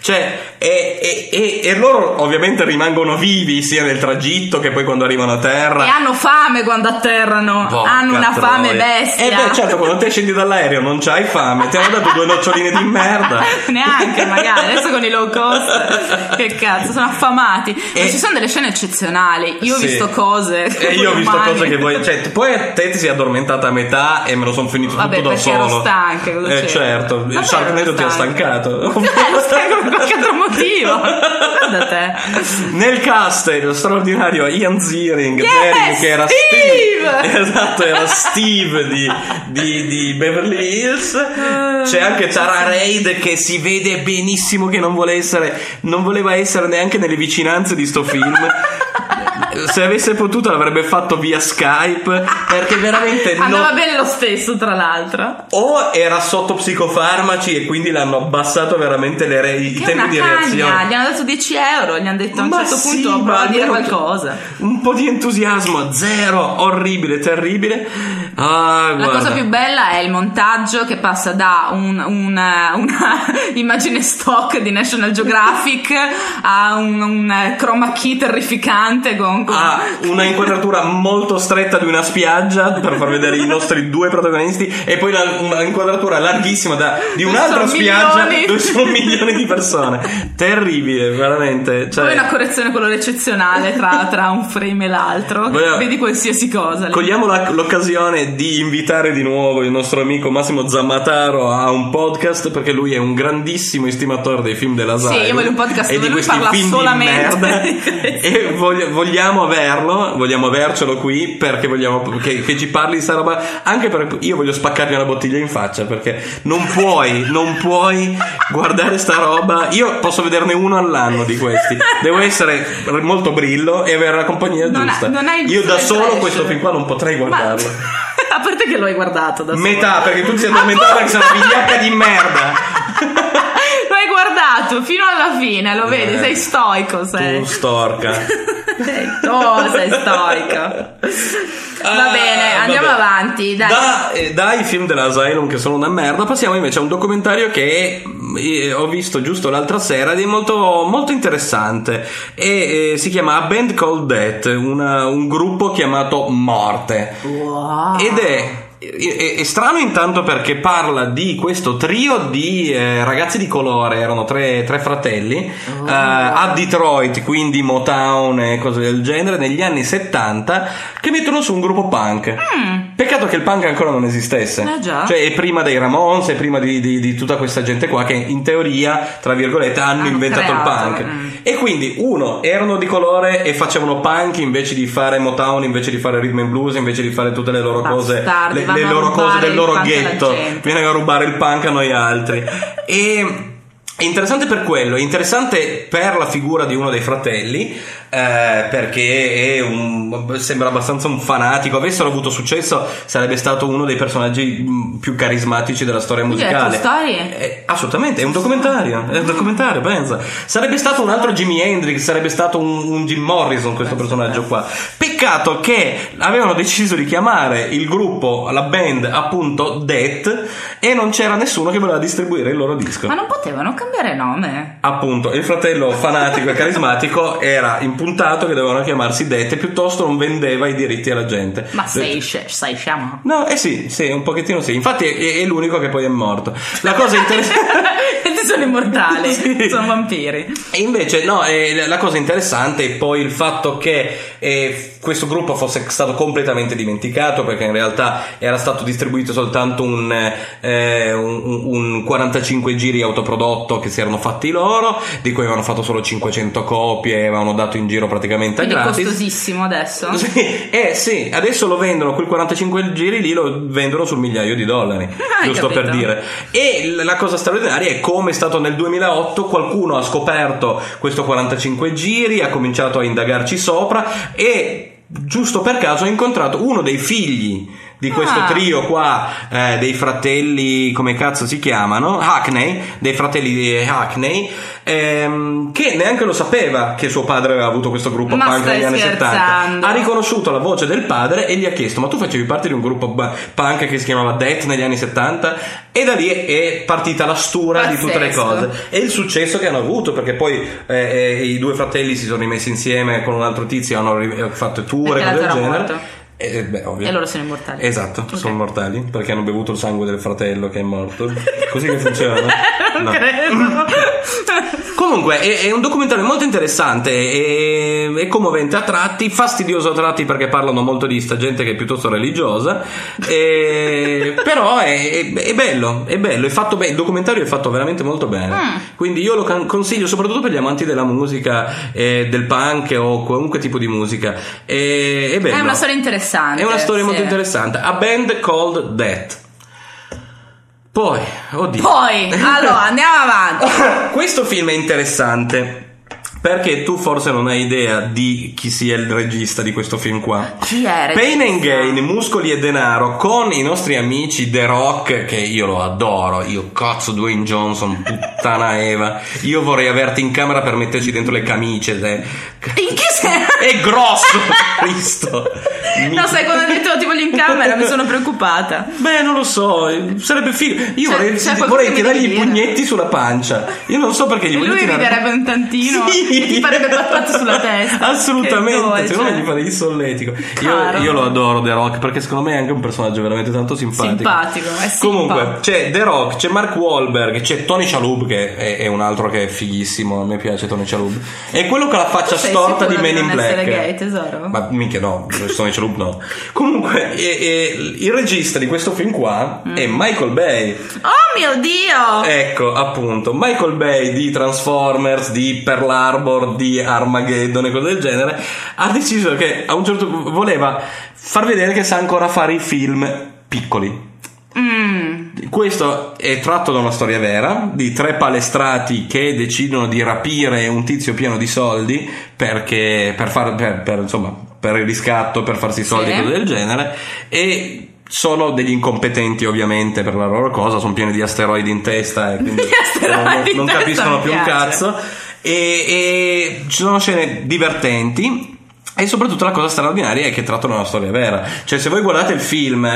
Cioè, e, e- e- e loro ovviamente rimangono vivi sia nel tragitto che poi quando arrivano a terra. E hanno fame quando atterrano, Porca hanno una fame troia. bestia. Eh beh, certo, quando te scendi dall'aereo non c'hai fame, ti hanno dato due noccioline di merda. Neanche magari, adesso con i low cost, che cazzo, sono affamati. Ma E- ci sono delle scene eccezionali. Io ho Sì. visto cose. E io ho visto umane. cose che voi. Cioè, poi a te ti sei addormentata a metà e me lo sono finito Vabbè, tutto da solo. ero stanca, cosa Eh certo, il Sharknado ti ha stanca. stancato. Per qualche altro motivo. Guarda te. Nel cast lo straordinario Ian Ziering, Yes, Ziering che era Steve! Steve! Esatto, era Steve di, di- di Beverly Hills. C'è anche Tara Reid che si vede benissimo che non vuole essere, non voleva essere neanche nelle vicinanze di sto film. Se avesse potuto l'avrebbe fatto via Skype perché veramente non- Andava bene lo stesso, tra l'altro. o era sotto psicofarmaci e quindi l'hanno abbassato veramente le re- i tempi di cagna, reazione. gli hanno dato 10 euro, gli hanno detto a un Ma certo sì, punto prova a dire qualcosa. Un po' di entusiasmo, zero, orribile, terribile. Ah, La cosa più bella è il montaggio che passa da un- una, una immagine stock di National Geographic a un, un chroma key terrificante con, con- ha una inquadratura molto stretta di una spiaggia per far vedere i nostri due protagonisti e poi una, una inquadratura larghissima da- di un'altra spiaggia milioni. dove sono milioni di persone. Terribile, veramente. Cioè, poi una correzione colore eccezionale tra, tra un frame e l'altro. Voglio- Vedi qualsiasi cosa. Cogliamo la- l'occasione di invitare di nuovo il nostro amico Massimo Zammataro a un podcast perché lui è un grandissimo estimatore dei film della Zai. Sì, io voglio un podcast dove lui parla solamente e voglia- vogliamo averlo, vogliamo avercelo qui perché vogliamo che, che ci parli di sta roba. Anche perché io voglio spaccargli una bottiglia in faccia perché non puoi, non puoi guardare sta roba. Io posso vederne uno all'anno di questi. Devo essere molto brillo e avere la compagnia Non ha- giusta. non hai io da solo trash. questo film qua non potrei Ma- guardarlo. A parte che lo hai guardato da solo. Metà, perché tu ti sei addormentato perché sei una figliacca di merda. Lo hai guardato fino alla fine, lo vedi, Eh. sei stoico, sei. Tu storca. Oh, sei stoico. Va Ah, bene, andiamo vabbè. avanti. Dai. Da- eh, dai film dell'Asylum che sono una merda, passiamo invece a un documentario che eh, ho visto giusto l'altra sera ed è molto, molto interessante. E, eh, si chiama A Band Called Death, una- un gruppo chiamato Morte. Wow. Ed è, è- è strano intanto perché parla di questo trio di eh, ragazzi di colore, erano tre, tre fratelli, Oh. eh, a Detroit, quindi Motown e cose del genere, negli anni 70, che mettono su un gruppo punk. Peccato che il punk ancora non esistesse. Mm. Eh. Cioè è prima dei Ramones, è prima di, di- di tutta questa gente qua che in teoria, tra virgolette, hanno, Hanno inventato il creato, punk. mm. E quindi, uno, erano di colore e facevano punk invece di fare Motown, invece di fare rhythm and blues, invece di fare tutte le loro cose, Bastardi, vanno le a loro cose del loro ghetto. Viene a rubare il punk a noi altri. E. È interessante per quello, è interessante per la figura di uno dei fratelli, eh, perché è un- sembra abbastanza un fanatico. Avessero avuto successo, sarebbe stato uno dei personaggi mh, più carismatici della storia è musicale. Story? Eh, assolutamente, è un documentario. È un documentario, pensa. Sarebbe stato un altro Jimi Hendrix, sarebbe stato un, un Jim Morrison questo personaggio qua. Peccato che avevano deciso di chiamare il gruppo, la band, appunto Death, e non c'era nessuno che voleva distribuire il loro disco. Ma non potevano cambiare nome? Appunto, il fratello fanatico e carismatico era impuntato che dovevano chiamarsi Death e piuttosto non vendeva i diritti alla gente. Ma sei, sei scemo? No, eh sì, sì, un pochettino sì. Infatti è, è l'unico che poi è morto. La cosa interessante... Sono immortali, Sì. sono vampiri. E invece, no, eh, la cosa interessante è poi il fatto che eh, questo gruppo fosse stato completamente dimenticato perché in realtà era stato distribuito soltanto un, eh, un, un 45 giri autoprodotto che si erano fatti loro, di cui avevano fatto solo 500 copie avevano dato in giro praticamente a Quindi è gratis. costosissimo adesso. Sì, eh sì, adesso lo vendono quel 45 giri lì, lo vendono sul migliaio di dollari, Hai giusto capito? per dire. E la cosa straordinaria è come è stato nel 2008, qualcuno ha scoperto questo 45 giri, ha cominciato a indagarci sopra e giusto per caso ha incontrato uno dei figli di questo Ah. trio qua eh, dei fratelli come cazzo si chiamano Hackney dei fratelli di Hackney ehm, che neanche lo sapeva che suo padre aveva avuto questo gruppo Ma punk negli anni 70 scherzando? ha riconosciuto la voce del padre e gli ha chiesto ma tu facevi parte di un gruppo punk che si chiamava Death negli anni 70 e da lì è- partita la stura di tutte le Pazzesco. cose e il successo che hanno avuto perché poi eh, eh, i due fratelli si sono rimessi insieme con un altro tizio hanno fatto tour e cose del genere morto. Eh, beh, ovvio. E loro sono immortali. Esatto, Ok. sono mortali perché hanno bevuto il sangue del fratello che è morto. Così che funziona. non no. credo. Comunque è, è un documentario molto interessante e, e commovente a tratti, fastidioso a tratti perché parlano molto di sta gente che è piuttosto religiosa, e- però è, è- è bello, è bello, è fatto bene, il documentario è fatto veramente molto bene, Mm. quindi io lo can- consiglio soprattutto per gli amanti della musica, eh, del punk o qualunque tipo di musica, è, è bello. È una storia interessante. È una storia sì. molto interessante, A Band Called Death. Poi, oddio. Poi, allora, andiamo avanti. Questo film è interessante perché tu forse non hai idea di chi sia il regista di questo film qua. Chi è? Pain and? Gain, Muscoli e Denaro con i nostri amici The Rock che io lo adoro, io cazzo Dwayne Johnson, puttana Eva, io vorrei averti in camera per metterci dentro le camicie, te. In che senso? è grosso, Cristo. No, sai, quando hai detto ti voglio in camera mi sono preoccupata. Beh, non lo so, sarebbe figo. Io C'è- vorrei, qualcosa vorrei tirargli i pugnetti sulla pancia. Io non so perché gli voglio lui tirare. riderebbe un tantino Sì. e ti farebbe pattate sulla testa. Assolutamente, secondo me gli farei il solletico. Io, io lo adoro The Rock perché secondo me è anche un personaggio veramente tanto simpatico. Simpatico, è simpa. Comunque, c'è The Rock, c'è Mark Wahlberg, c'è Tony Shalhoub che è, è un altro che è fighissimo, a me piace Tony Shalhoub. È quello con la faccia storta di Men in Black. gay, tesoro? Ma minchia no, Tony Shalhoub no. Comunque, e- e il regista di questo film qua è Mm. Michael Bay. Oh mio Dio! Ecco, appunto, Michael Bay di Transformers, di Pearl Harbor, di Armageddon e cose del genere, ha deciso che a un certo punto voleva far vedere che sa ancora fare i film piccoli. Mm. Questo è tratto da una storia vera di tre palestrati che decidono di rapire un tizio pieno di soldi perché per, far, per, per, insomma, per il riscatto, per farsi soldi e Sì. cose del genere e sono degli incompetenti ovviamente per la loro cosa, sono pieni di asteroidi in testa e quindi non, non capiscono più un cazzo e, e ci sono scene divertenti e soprattutto la cosa straordinaria è che trattano una storia vera. Cioè, se voi guardate il film,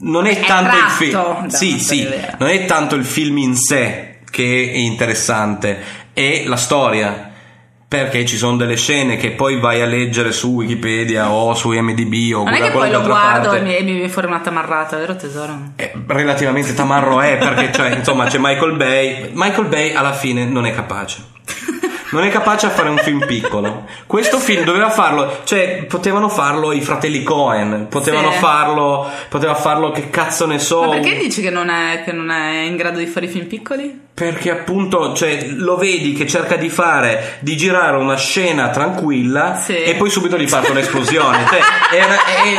non è, È tanto il film. Sì, sì, non è tanto il film in sé che è interessante, è la storia. Perché ci sono delle scene che poi vai a leggere su Wikipedia o su MDB o Non è che poi lo guardo parte. e mi, e mi viene fuori una tamarrata, vero tesoro? Eh, relativamente tamarro è perché cioè, insomma c'è Michael Bay Michael Bay alla fine non è capace non è capace a fare un film piccolo questo film doveva farlo cioè potevano farlo i fratelli Cohen potevano Sì. farlo poteva farlo che cazzo ne so Ma perché dici che non, è, che non è in grado di fare i film piccoli? perché appunto cioè, lo vedi che cerca di fare di girare una scena tranquilla Sì. e poi subito gli parte un'esplosione Cioè, è, una,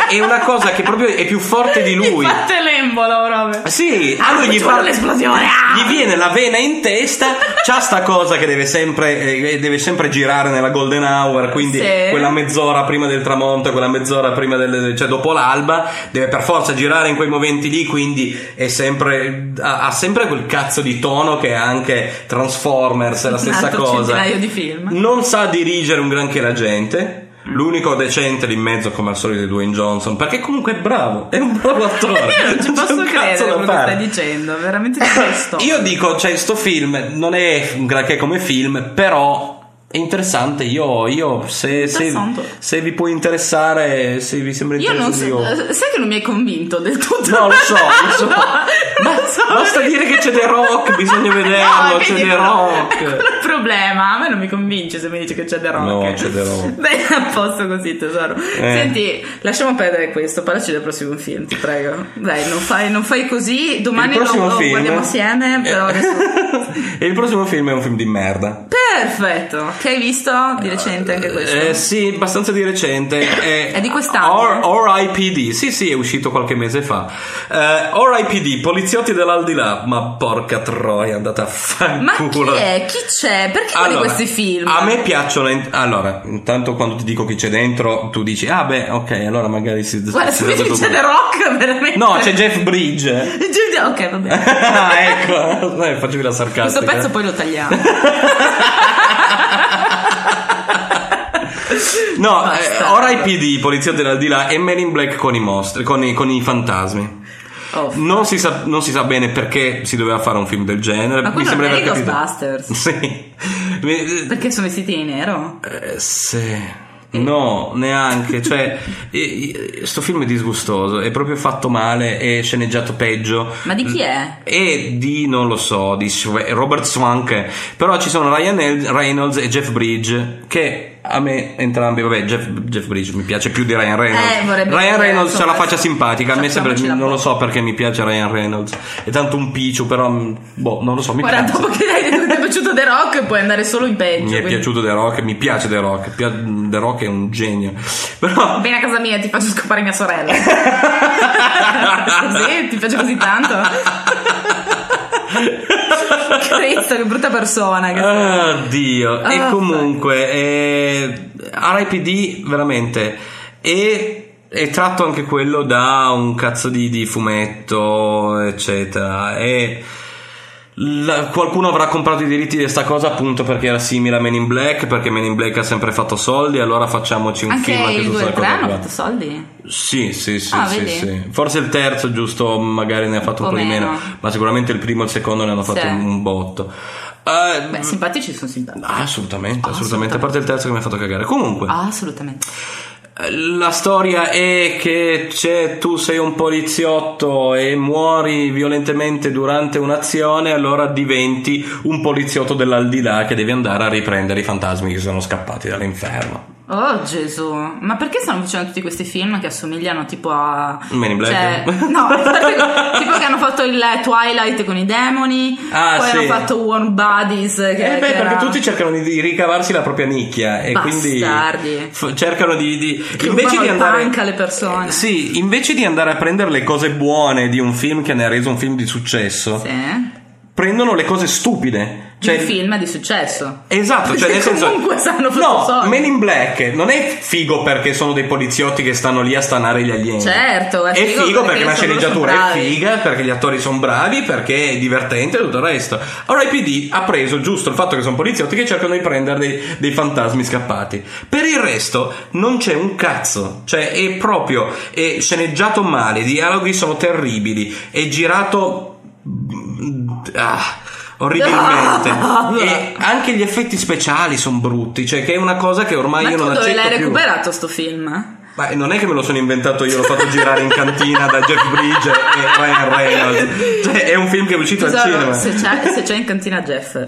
è- è una cosa che proprio è più forte di lui Fate l'embolo proprio. Sì, Ah, a lui gli, par- l'esplosione, ah! gli viene la vena in testa, c'ha sta cosa che deve sempre, eh, deve sempre girare nella golden hour, quindi Sì. quella mezz'ora prima del tramonto, quella mezz'ora prima del, cioè dopo l'alba, deve per forza girare in quei momenti lì, quindi è sempre, ha, ha sempre quel cazzo di tono che è anche Transformers, è la Un stessa cosa. centinaio di film. Non sa dirigere un granché la gente. L'unico decente lì in mezzo, come al solito, è Dwayne Johnson. Perché comunque è bravo, è un bravo attore. Io non ci posso cazzo credere quello che stai dicendo, veramente questo. Io dico, cioè, sto film non è un granché come film, però è interessante. Io, io se, se, Interessante. se vi può interessare, se vi sembra Io non interessante, so, io- sai che non mi hai convinto del tutto. No, lo so, lo so. No, Ma lo so. basta dire che c'è The Rock, bisogna vederlo, No, c'è The Rock. È il problema. A me non mi convince se mi dici che c'è The Rock. No, c'è The Rock. Beh, a posto così, tesoro. Eh. Senti, lasciamo perdere questo. Parlaci del prossimo film, ti prego. Dai, non fai, non fai così. Domani lo, lo film- guardiamo assieme. Però Eh. adesso. e il prossimo film è un film di merda. Perfetto. Che hai visto di recente anche questo? Eh, sì, abbastanza di recente. È, È di quest'anno? Or- RIPD, sì, sì, è uscito qualche mese fa. Eh, RIPD, poliziotti dell'aldilà. Ma porca troia, è andata a Ma fanculo. chi è? Chi c'è? Perché Allora, questi film? A me piacciono. in- Allora, intanto quando ti dico chi c'è dentro, tu dici, ah, beh, ok, allora magari si. Guarda, si dà dici tutto c'è The. Rock, veramente. No, c'è Jeff Bridge. Ok, va bene. Ah, ecco, facevi la sarcastica. Questo pezzo poi lo tagliamo. No, eh, RIPD, poliziotti dell'aldilà e Men in Black con i mostri, con i, con i fantasmi. Oh, Non si, sa, non si sa bene perché si doveva fare un film del genere. Ma Mi sembra non è i. Ghostbusters. Sì. Perché sono vestiti di nero? eh, sì. No, neanche. Cioè, eh, eh, sto film è disgustoso. È proprio fatto male. È sceneggiato peggio. Ma di chi è? E di non lo so, di Robert Swank. Però ci sono Ryan Reynolds e Jeff Bridge. Che a me entrambi, vabbè, Jeff, Jeff Bridge mi piace più di Ryan Reynolds. Eh, Ryan Reynolds ha la faccia simpatica. A me sembra, non lo so perché mi piace Ryan Reynolds. È tanto un piccio, però, mm, boh, non lo so. Mi Guarda, piace. dopo che hai è piaciuto The Rock, puoi andare solo in peggio. Mi è quindi- piaciuto The Rock, mi piace The Rock. The Rock è un genio. Però. Vieni a casa mia e ti faccio scopare mia sorella. così? Ti piace così tanto? Cristo, che brutta persona. Che Ah, Dio. e comunque, eh, RIPD veramente è, è tratto anche quello da un cazzo di, di fumetto, eccetera. E la- qualcuno avrà comprato i diritti di questa cosa appunto perché era simile a Men in Black, perché Men in Black ha sempre fatto soldi, allora facciamoci un Anche film il su 2 e il questa 3 cosa hanno fatto soldi? Sì, sì, sì, Ah, sì, sì. Forse il terzo, giusto, magari ne ha fatto un O po' di meno, meno. ma sicuramente il primo e il secondo ne hanno fatto Sì. un, un botto. Eh, Beh, simpatici sono simpatici. Ah, assolutamente, assolutamente, a parte il terzo che mi ha fatto cagare. Comunque, Ah, assolutamente. La storia è che c'è, tu sei un poliziotto e muori violentemente durante un'azione, allora diventi un poliziotto dell'aldilà che deve andare a riprendere i fantasmi che sono scappati dall'inferno. Oh Gesù, ma perché stanno facendo tutti questi film che assomigliano tipo a. Men in Black? Cioè, no, tipo che hanno fatto il Twilight con i demoni, Ah, poi sì. hanno fatto Warm Bodies. Che, Eh beh, che perché era- tutti cercano di, ricavarsi la propria nicchia e quindi Bastardi. f- cercano di, di Che invece di andare alle persone. Eh, Sì, invece di andare a prendere le cose buone di un film che ne ha reso un film di successo, Sì. Prendono le cose stupide. Cioè, un film di successo. Esatto, cioè nel senso Comunque sanno No, soldi. Men in Black non è figo perché sono dei poliziotti che stanno lì a stanare gli alieni. Certo, è è figo figo, perché perché la sceneggiatura è figa, perché gli attori sono bravi, perché è divertente e tutto il resto. RIPD ha preso giusto il fatto che sono poliziotti che cercano di prendere dei, dei fantasmi scappati. Per il resto non c'è un cazzo, cioè è proprio è sceneggiato male, i dialoghi sono terribili, è girato ah, orribilmente e anche gli effetti speciali sono brutti, cioè che è una cosa che ormai Ma io non dove accetto l'hai più. recuperato sto film? Ma non è che me lo sono inventato io, l'ho fatto girare in cantina da Jeff Bridge e Ryan Reynolds. Cioè, è un film che è uscito al Tesoro, cinema. se c'è, se c'è in cantina Jeff, eh,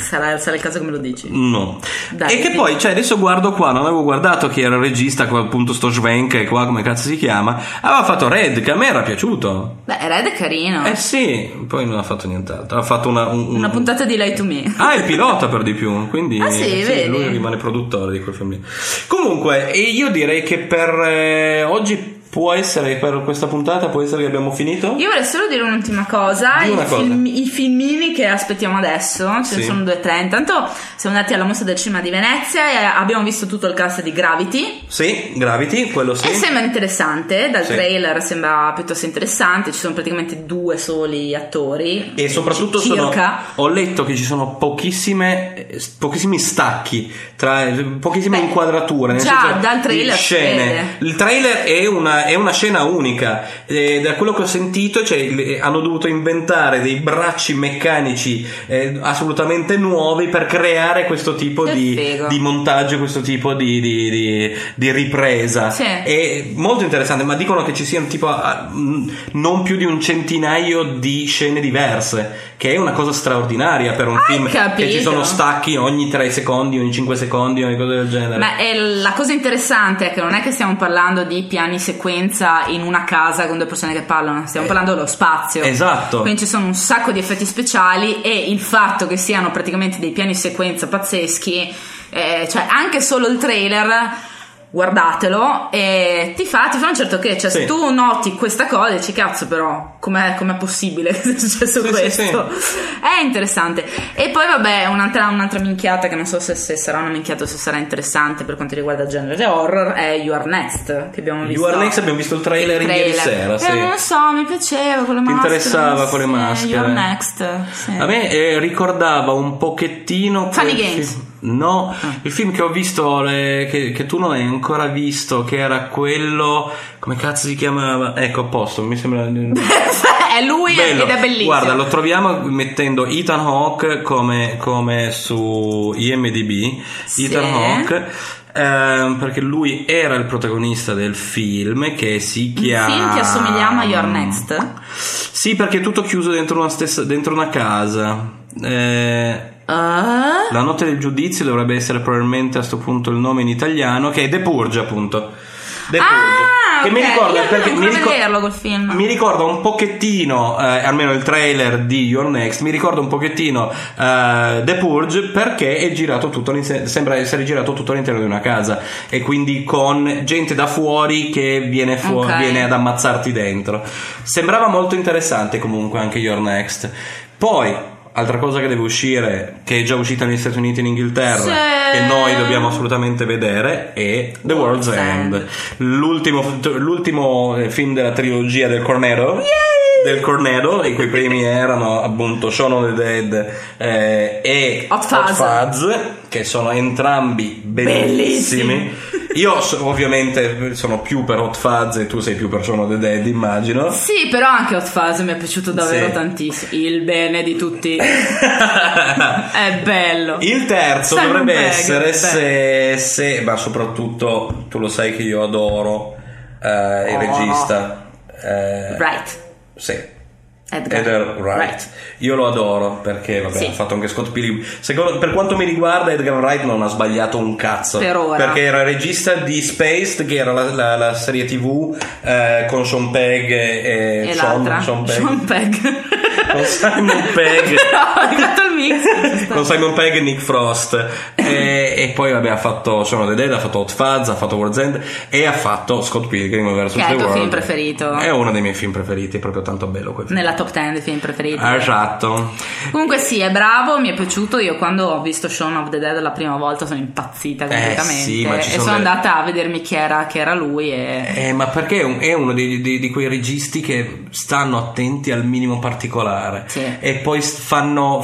sarà, sarà il caso che me lo dici. No. Dai, e che sì. poi, cioè, adesso guardo qua, non avevo guardato chi era il regista, qua, appunto sto Schwenk, qua come cazzo si chiama. Aveva fatto Red, che a me era piaciuto. Beh, Red è carino. Eh sì, poi non ha fatto nient'altro. Ha fatto una, un- un- Una puntata di Lei to Me. Ah, il pilota per di più, quindi Ah, sì, vedi? lui rimane produttore di quel film lì. Comunque, e io direi che per eh, oggi può essere, per questa puntata, può essere che abbiamo finito? Io vorrei solo dire un'ultima cosa. Di I, cosa. film- I filmini che aspettiamo adesso, ce ne Sì. sono due o tre. Intanto siamo andati alla mostra del cinema di Venezia e abbiamo visto tutto il cast di Gravity. Sì, Gravity, quello sì. E sembra interessante, dal Sì. trailer sembra piuttosto interessante, ci sono praticamente due soli attori. E soprattutto sono, ho letto che ci sono pochissime, pochissimi stacchi, tra, pochissime Beh, inquadrature. Nel già, senso, dal trailer scene. Il trailer è una, è una scena unica. E da quello che ho sentito, cioè, hanno dovuto inventare dei bracci meccanici eh, assolutamente nuovi per creare questo tipo Che di, di montaggio, questo tipo di, di- di- ripresa. Sì. È molto interessante, ma dicono che ci siano tipo ah, mh, non più di un centinaio di scene diverse, che è una cosa straordinaria per un Hai film che capito. ci sono stacchi ogni 3 secondi, ogni 5 secondi, ogni cosa del genere. Ma è la cosa interessante è che non è che stiamo parlando di piani sequenza in una casa con due persone che parlano, stiamo parlando dello spazio. Esatto. Quindi ci sono un sacco di effetti speciali e il fatto che siano praticamente dei piani sequenza pazzeschi, eh, cioè anche solo il trailer. Guardatelo e ti fa, ti fa un certo che, cioè se Sì. tu noti questa cosa dici cazzo però com'è, com'è possibile che sia successo Sì, questo? sì, È interessante. E poi vabbè un'altra, un'altra minchiata che non so se, se sarà una minchiata o se sarà interessante per quanto riguarda il genere horror è You Are Next che abbiamo visto. You Are Next abbiamo visto il trailer, ieri sera, Eh, sì. non lo so, mi piaceva con le Ti maschere. interessava con le maschere. You Are Next. A me eh, ricordava un pochettino Funny Games. No, il film che ho visto, eh, che, che tu non hai ancora visto, che era quello. Come cazzo si chiamava? Ecco, a posto, mi sembra. è lui Bello. ed è bellissimo. Guarda, lo troviamo mettendo Ethan Hawke come, come su IMDb. Sì. Ethan Hawke. ehm, perché lui era il protagonista del film che si Un chiama... film che assomigliamo a Your Next. Sì, perché è tutto chiuso dentro una, stessa, dentro una casa. Eh, Ah? la notte del giudizio dovrebbe essere probabilmente a questo punto il nome in italiano, che è The Purge, appunto. The Ah, che mi ok. ricorda perché mi, ancora vederlo quel film. mi ricorda un pochettino, eh, almeno il trailer di Your Next, mi ricorda un pochettino eh, The Purge perché è girato tutto sembra essere girato tutto all'interno di una casa e quindi con gente da fuori che viene, fu- Ok. viene ad ammazzarti dentro. Sembrava molto interessante comunque anche Your Next. Poi Altra cosa che deve uscire, che è già uscita negli Stati Uniti e in Inghilterra, Sì. che noi dobbiamo assolutamente vedere, è The World's World's End. End. L'ultimo, l'ultimo eh, film della trilogia del Cornetto. Del Cornetto, i cui primi erano appunto Shaun of the Dead eh, e Hot Fuzz. che sono entrambi bellissimi. Bellissimi. Io so- ovviamente sono più per Hot Fuzz e tu sei più per Shaun of the Dead, immagino. Sì, però anche Hot Fuzz mi è piaciuto davvero Sì. tantissimo. Il bene di tutti. è bello. Il terzo Simon dovrebbe Pegg, essere se, se- ma soprattutto tu lo sai che io adoro eh, il Oh. regista. eh, Right. Sì. Edgar, Edgar Wright. Io lo adoro perché vabbè, Sì. ha fatto anche Scott Pilgrim. Secondo- per quanto mi riguarda, Edgar Wright non ha sbagliato un cazzo. Per ora. Perché era regista di Spaced, che era la, la- la serie TV eh, con Sean Pegg e, E Sean? Sean Pegg. Sean Pegg. Con Simon Pegg. no, hai fatto mix. con Simon Pegg e Nick Frost e, e poi vabbè ha fatto Shaun of the Dead ha fatto Hot Fuzz ha fatto World's End e ha fatto Scott Pilgrim vs. Che è The il tuo World film preferito? è uno dei miei film preferiti è proprio tanto bello quel film Nella top 10 dei film preferiti. esatto Comunque sì, è bravo, mi è piaciuto. Io quando ho visto Shaun of the Dead la prima volta sono impazzita completamente. Eh, sì, ma ci e sono delle- andata a vedermi chi era, chi era lui e... Eh, ma perché è, un- è uno dei- dei- di quei registi che stanno attenti al minimo particolare Sì. e poi s- fanno,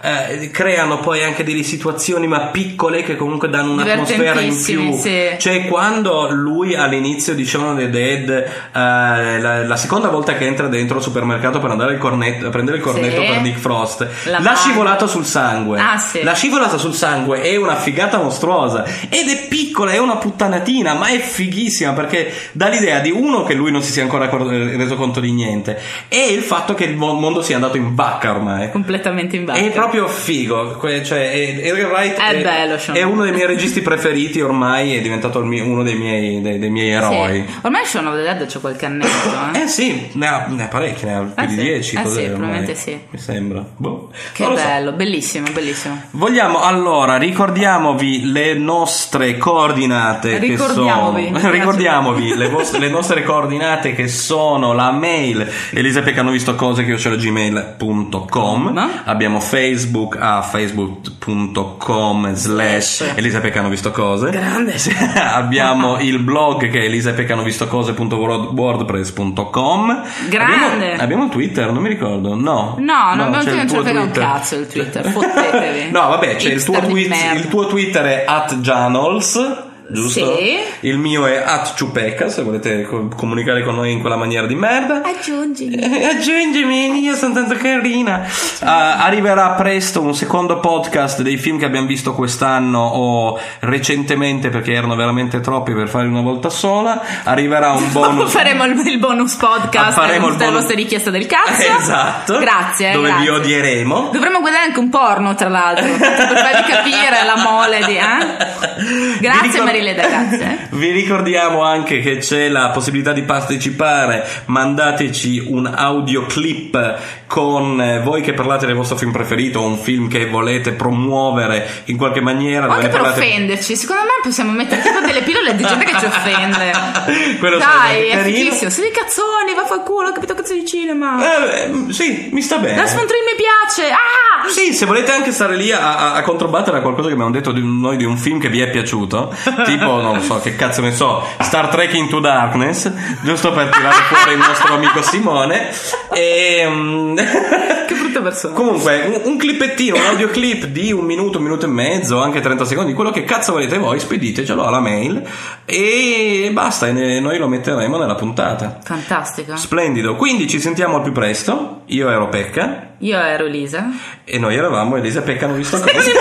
eh, creano poi anche delle situazioni ma piccole che comunque danno un'atmosfera in più sì. cioè quando lui all'inizio di Shaun of the Dead eh, la, la seconda volta che entra dentro il supermercato per andare al cornetto- a prendere il cornetto Sì. per Nick Frost La mano. scivolata sul sangue Ah, sì. la scivolata sul sangue è una figata mostruosa ed è piccola, è una puttanatina, ma è fighissima perché dà l'idea di uno che lui non si sia ancora accorto- reso conto di niente e il fatto che il mo- mondo sia andato in vacca ormai. completamente in bacca. È proprio figo, cioè è- Edgar Wright È bello, Sean. è uno dei miei registi preferiti ormai, è diventato mio- uno dei miei, dei, dei miei eroi. Sì. Ormai Shaun of the Dead c'è qualche annetto, eh. Eh sì, ne ha, ne ha parecchi, ne ha più Eh di sì, 10. eh sì, ormai? probabilmente sì. Mi sembra. Boh. Che so. bello, bellissimo, bellissimo. Vogliamo allora ricordiamovi le nostre coordinate che Ricordiamovi, sono mi piace. ricordiamovi le, vostre- le nostre coordinate che sono la mail Elisa Peccano visto cose che io c'è gmail.com Ma? abbiamo facebook a facebook.com slash Elisa Peccano visto cose. Grande. Abbiamo il blog che è elisapeccanovistocose.wordpress.com Grande. abbiamo, abbiamo Twitter non mi ricordo. No. No, non c'è ce il ne un cazzo il Twitter, fottetevi. No, vabbè, c'è il tuo, tweet, il tuo Twitter è at Janols, giusto? Sì. Il mio è at Ciupecca, se volete co- comunicare con noi in quella maniera di merda. Aggiungi. Eh, Aggiungimi, io sono tanto carina. Ah, arriverà presto un secondo podcast dei film che abbiamo visto quest'anno o recentemente perché erano veramente troppi per fare una volta sola. Arriverà un bonus. Faremo il, il bonus podcast Faremo tutte le vostre richieste del cazzo. Esatto. Grazie. Dove grazie. vi odieremo. Dovremmo guardare anche un porno, tra l'altro, per farvi capire la mole di. Eh? Grazie, ricor- Marile, grazie. Vi ricordiamo anche che c'è la possibilità di partecipare. Mandateci un audioclip con eh, voi che parlate del vostro film preferito o un film che volete promuovere in qualche maniera. O anche per parlate- offenderci, secondo me possiamo mettere tipo delle pillole di gente che ci offende. Quello Dai, è fighissimo. Sei dei cazzoni, vaffanculo, ho capito cazzo di cinema. Eh, sì, mi sta bene. La Sfontrin mi piace. Ah! Sì, se volete anche stare lì a, a- a controbattere a qualcosa che abbiamo detto di noi di un film che vi è piaciuto, tipo, non so, che cazzo ne so, Star Trek Into Darkness, giusto per tirare fuori il nostro amico Simone. E, mm, Che brutta persona. comunque, un, un clipettino, un audioclip di un minuto, un minuto e mezzo, anche 30 secondi, quello che cazzo volete voi, speditecelo alla mail e basta, e noi lo metteremo nella puntata. Fantastico. Splendido, quindi ci sentiamo al più presto. Io ero Pecca Io ero Elisa. e noi eravamo Elisa e Pecca hanno visto cose.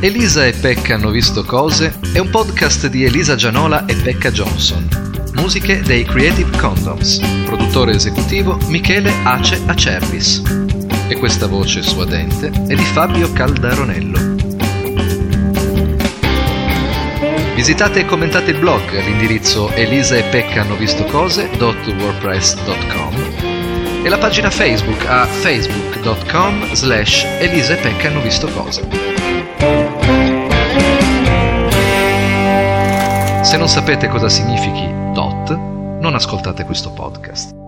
Elisa e Pecca hanno visto cose è un podcast di Elisa Gianola e Pecca Johnson. Musiche dei Creative Condoms. Produttore esecutivo Michele Ace Acervis. E questa voce suadente è di Fabio Caldaronello. Visitate e commentate il blog all'indirizzo elisa e la pagina Facebook a facebook.com slash elisa pecca hanno visto cose. Se non sapete cosa significhi DOT, non ascoltate questo podcast.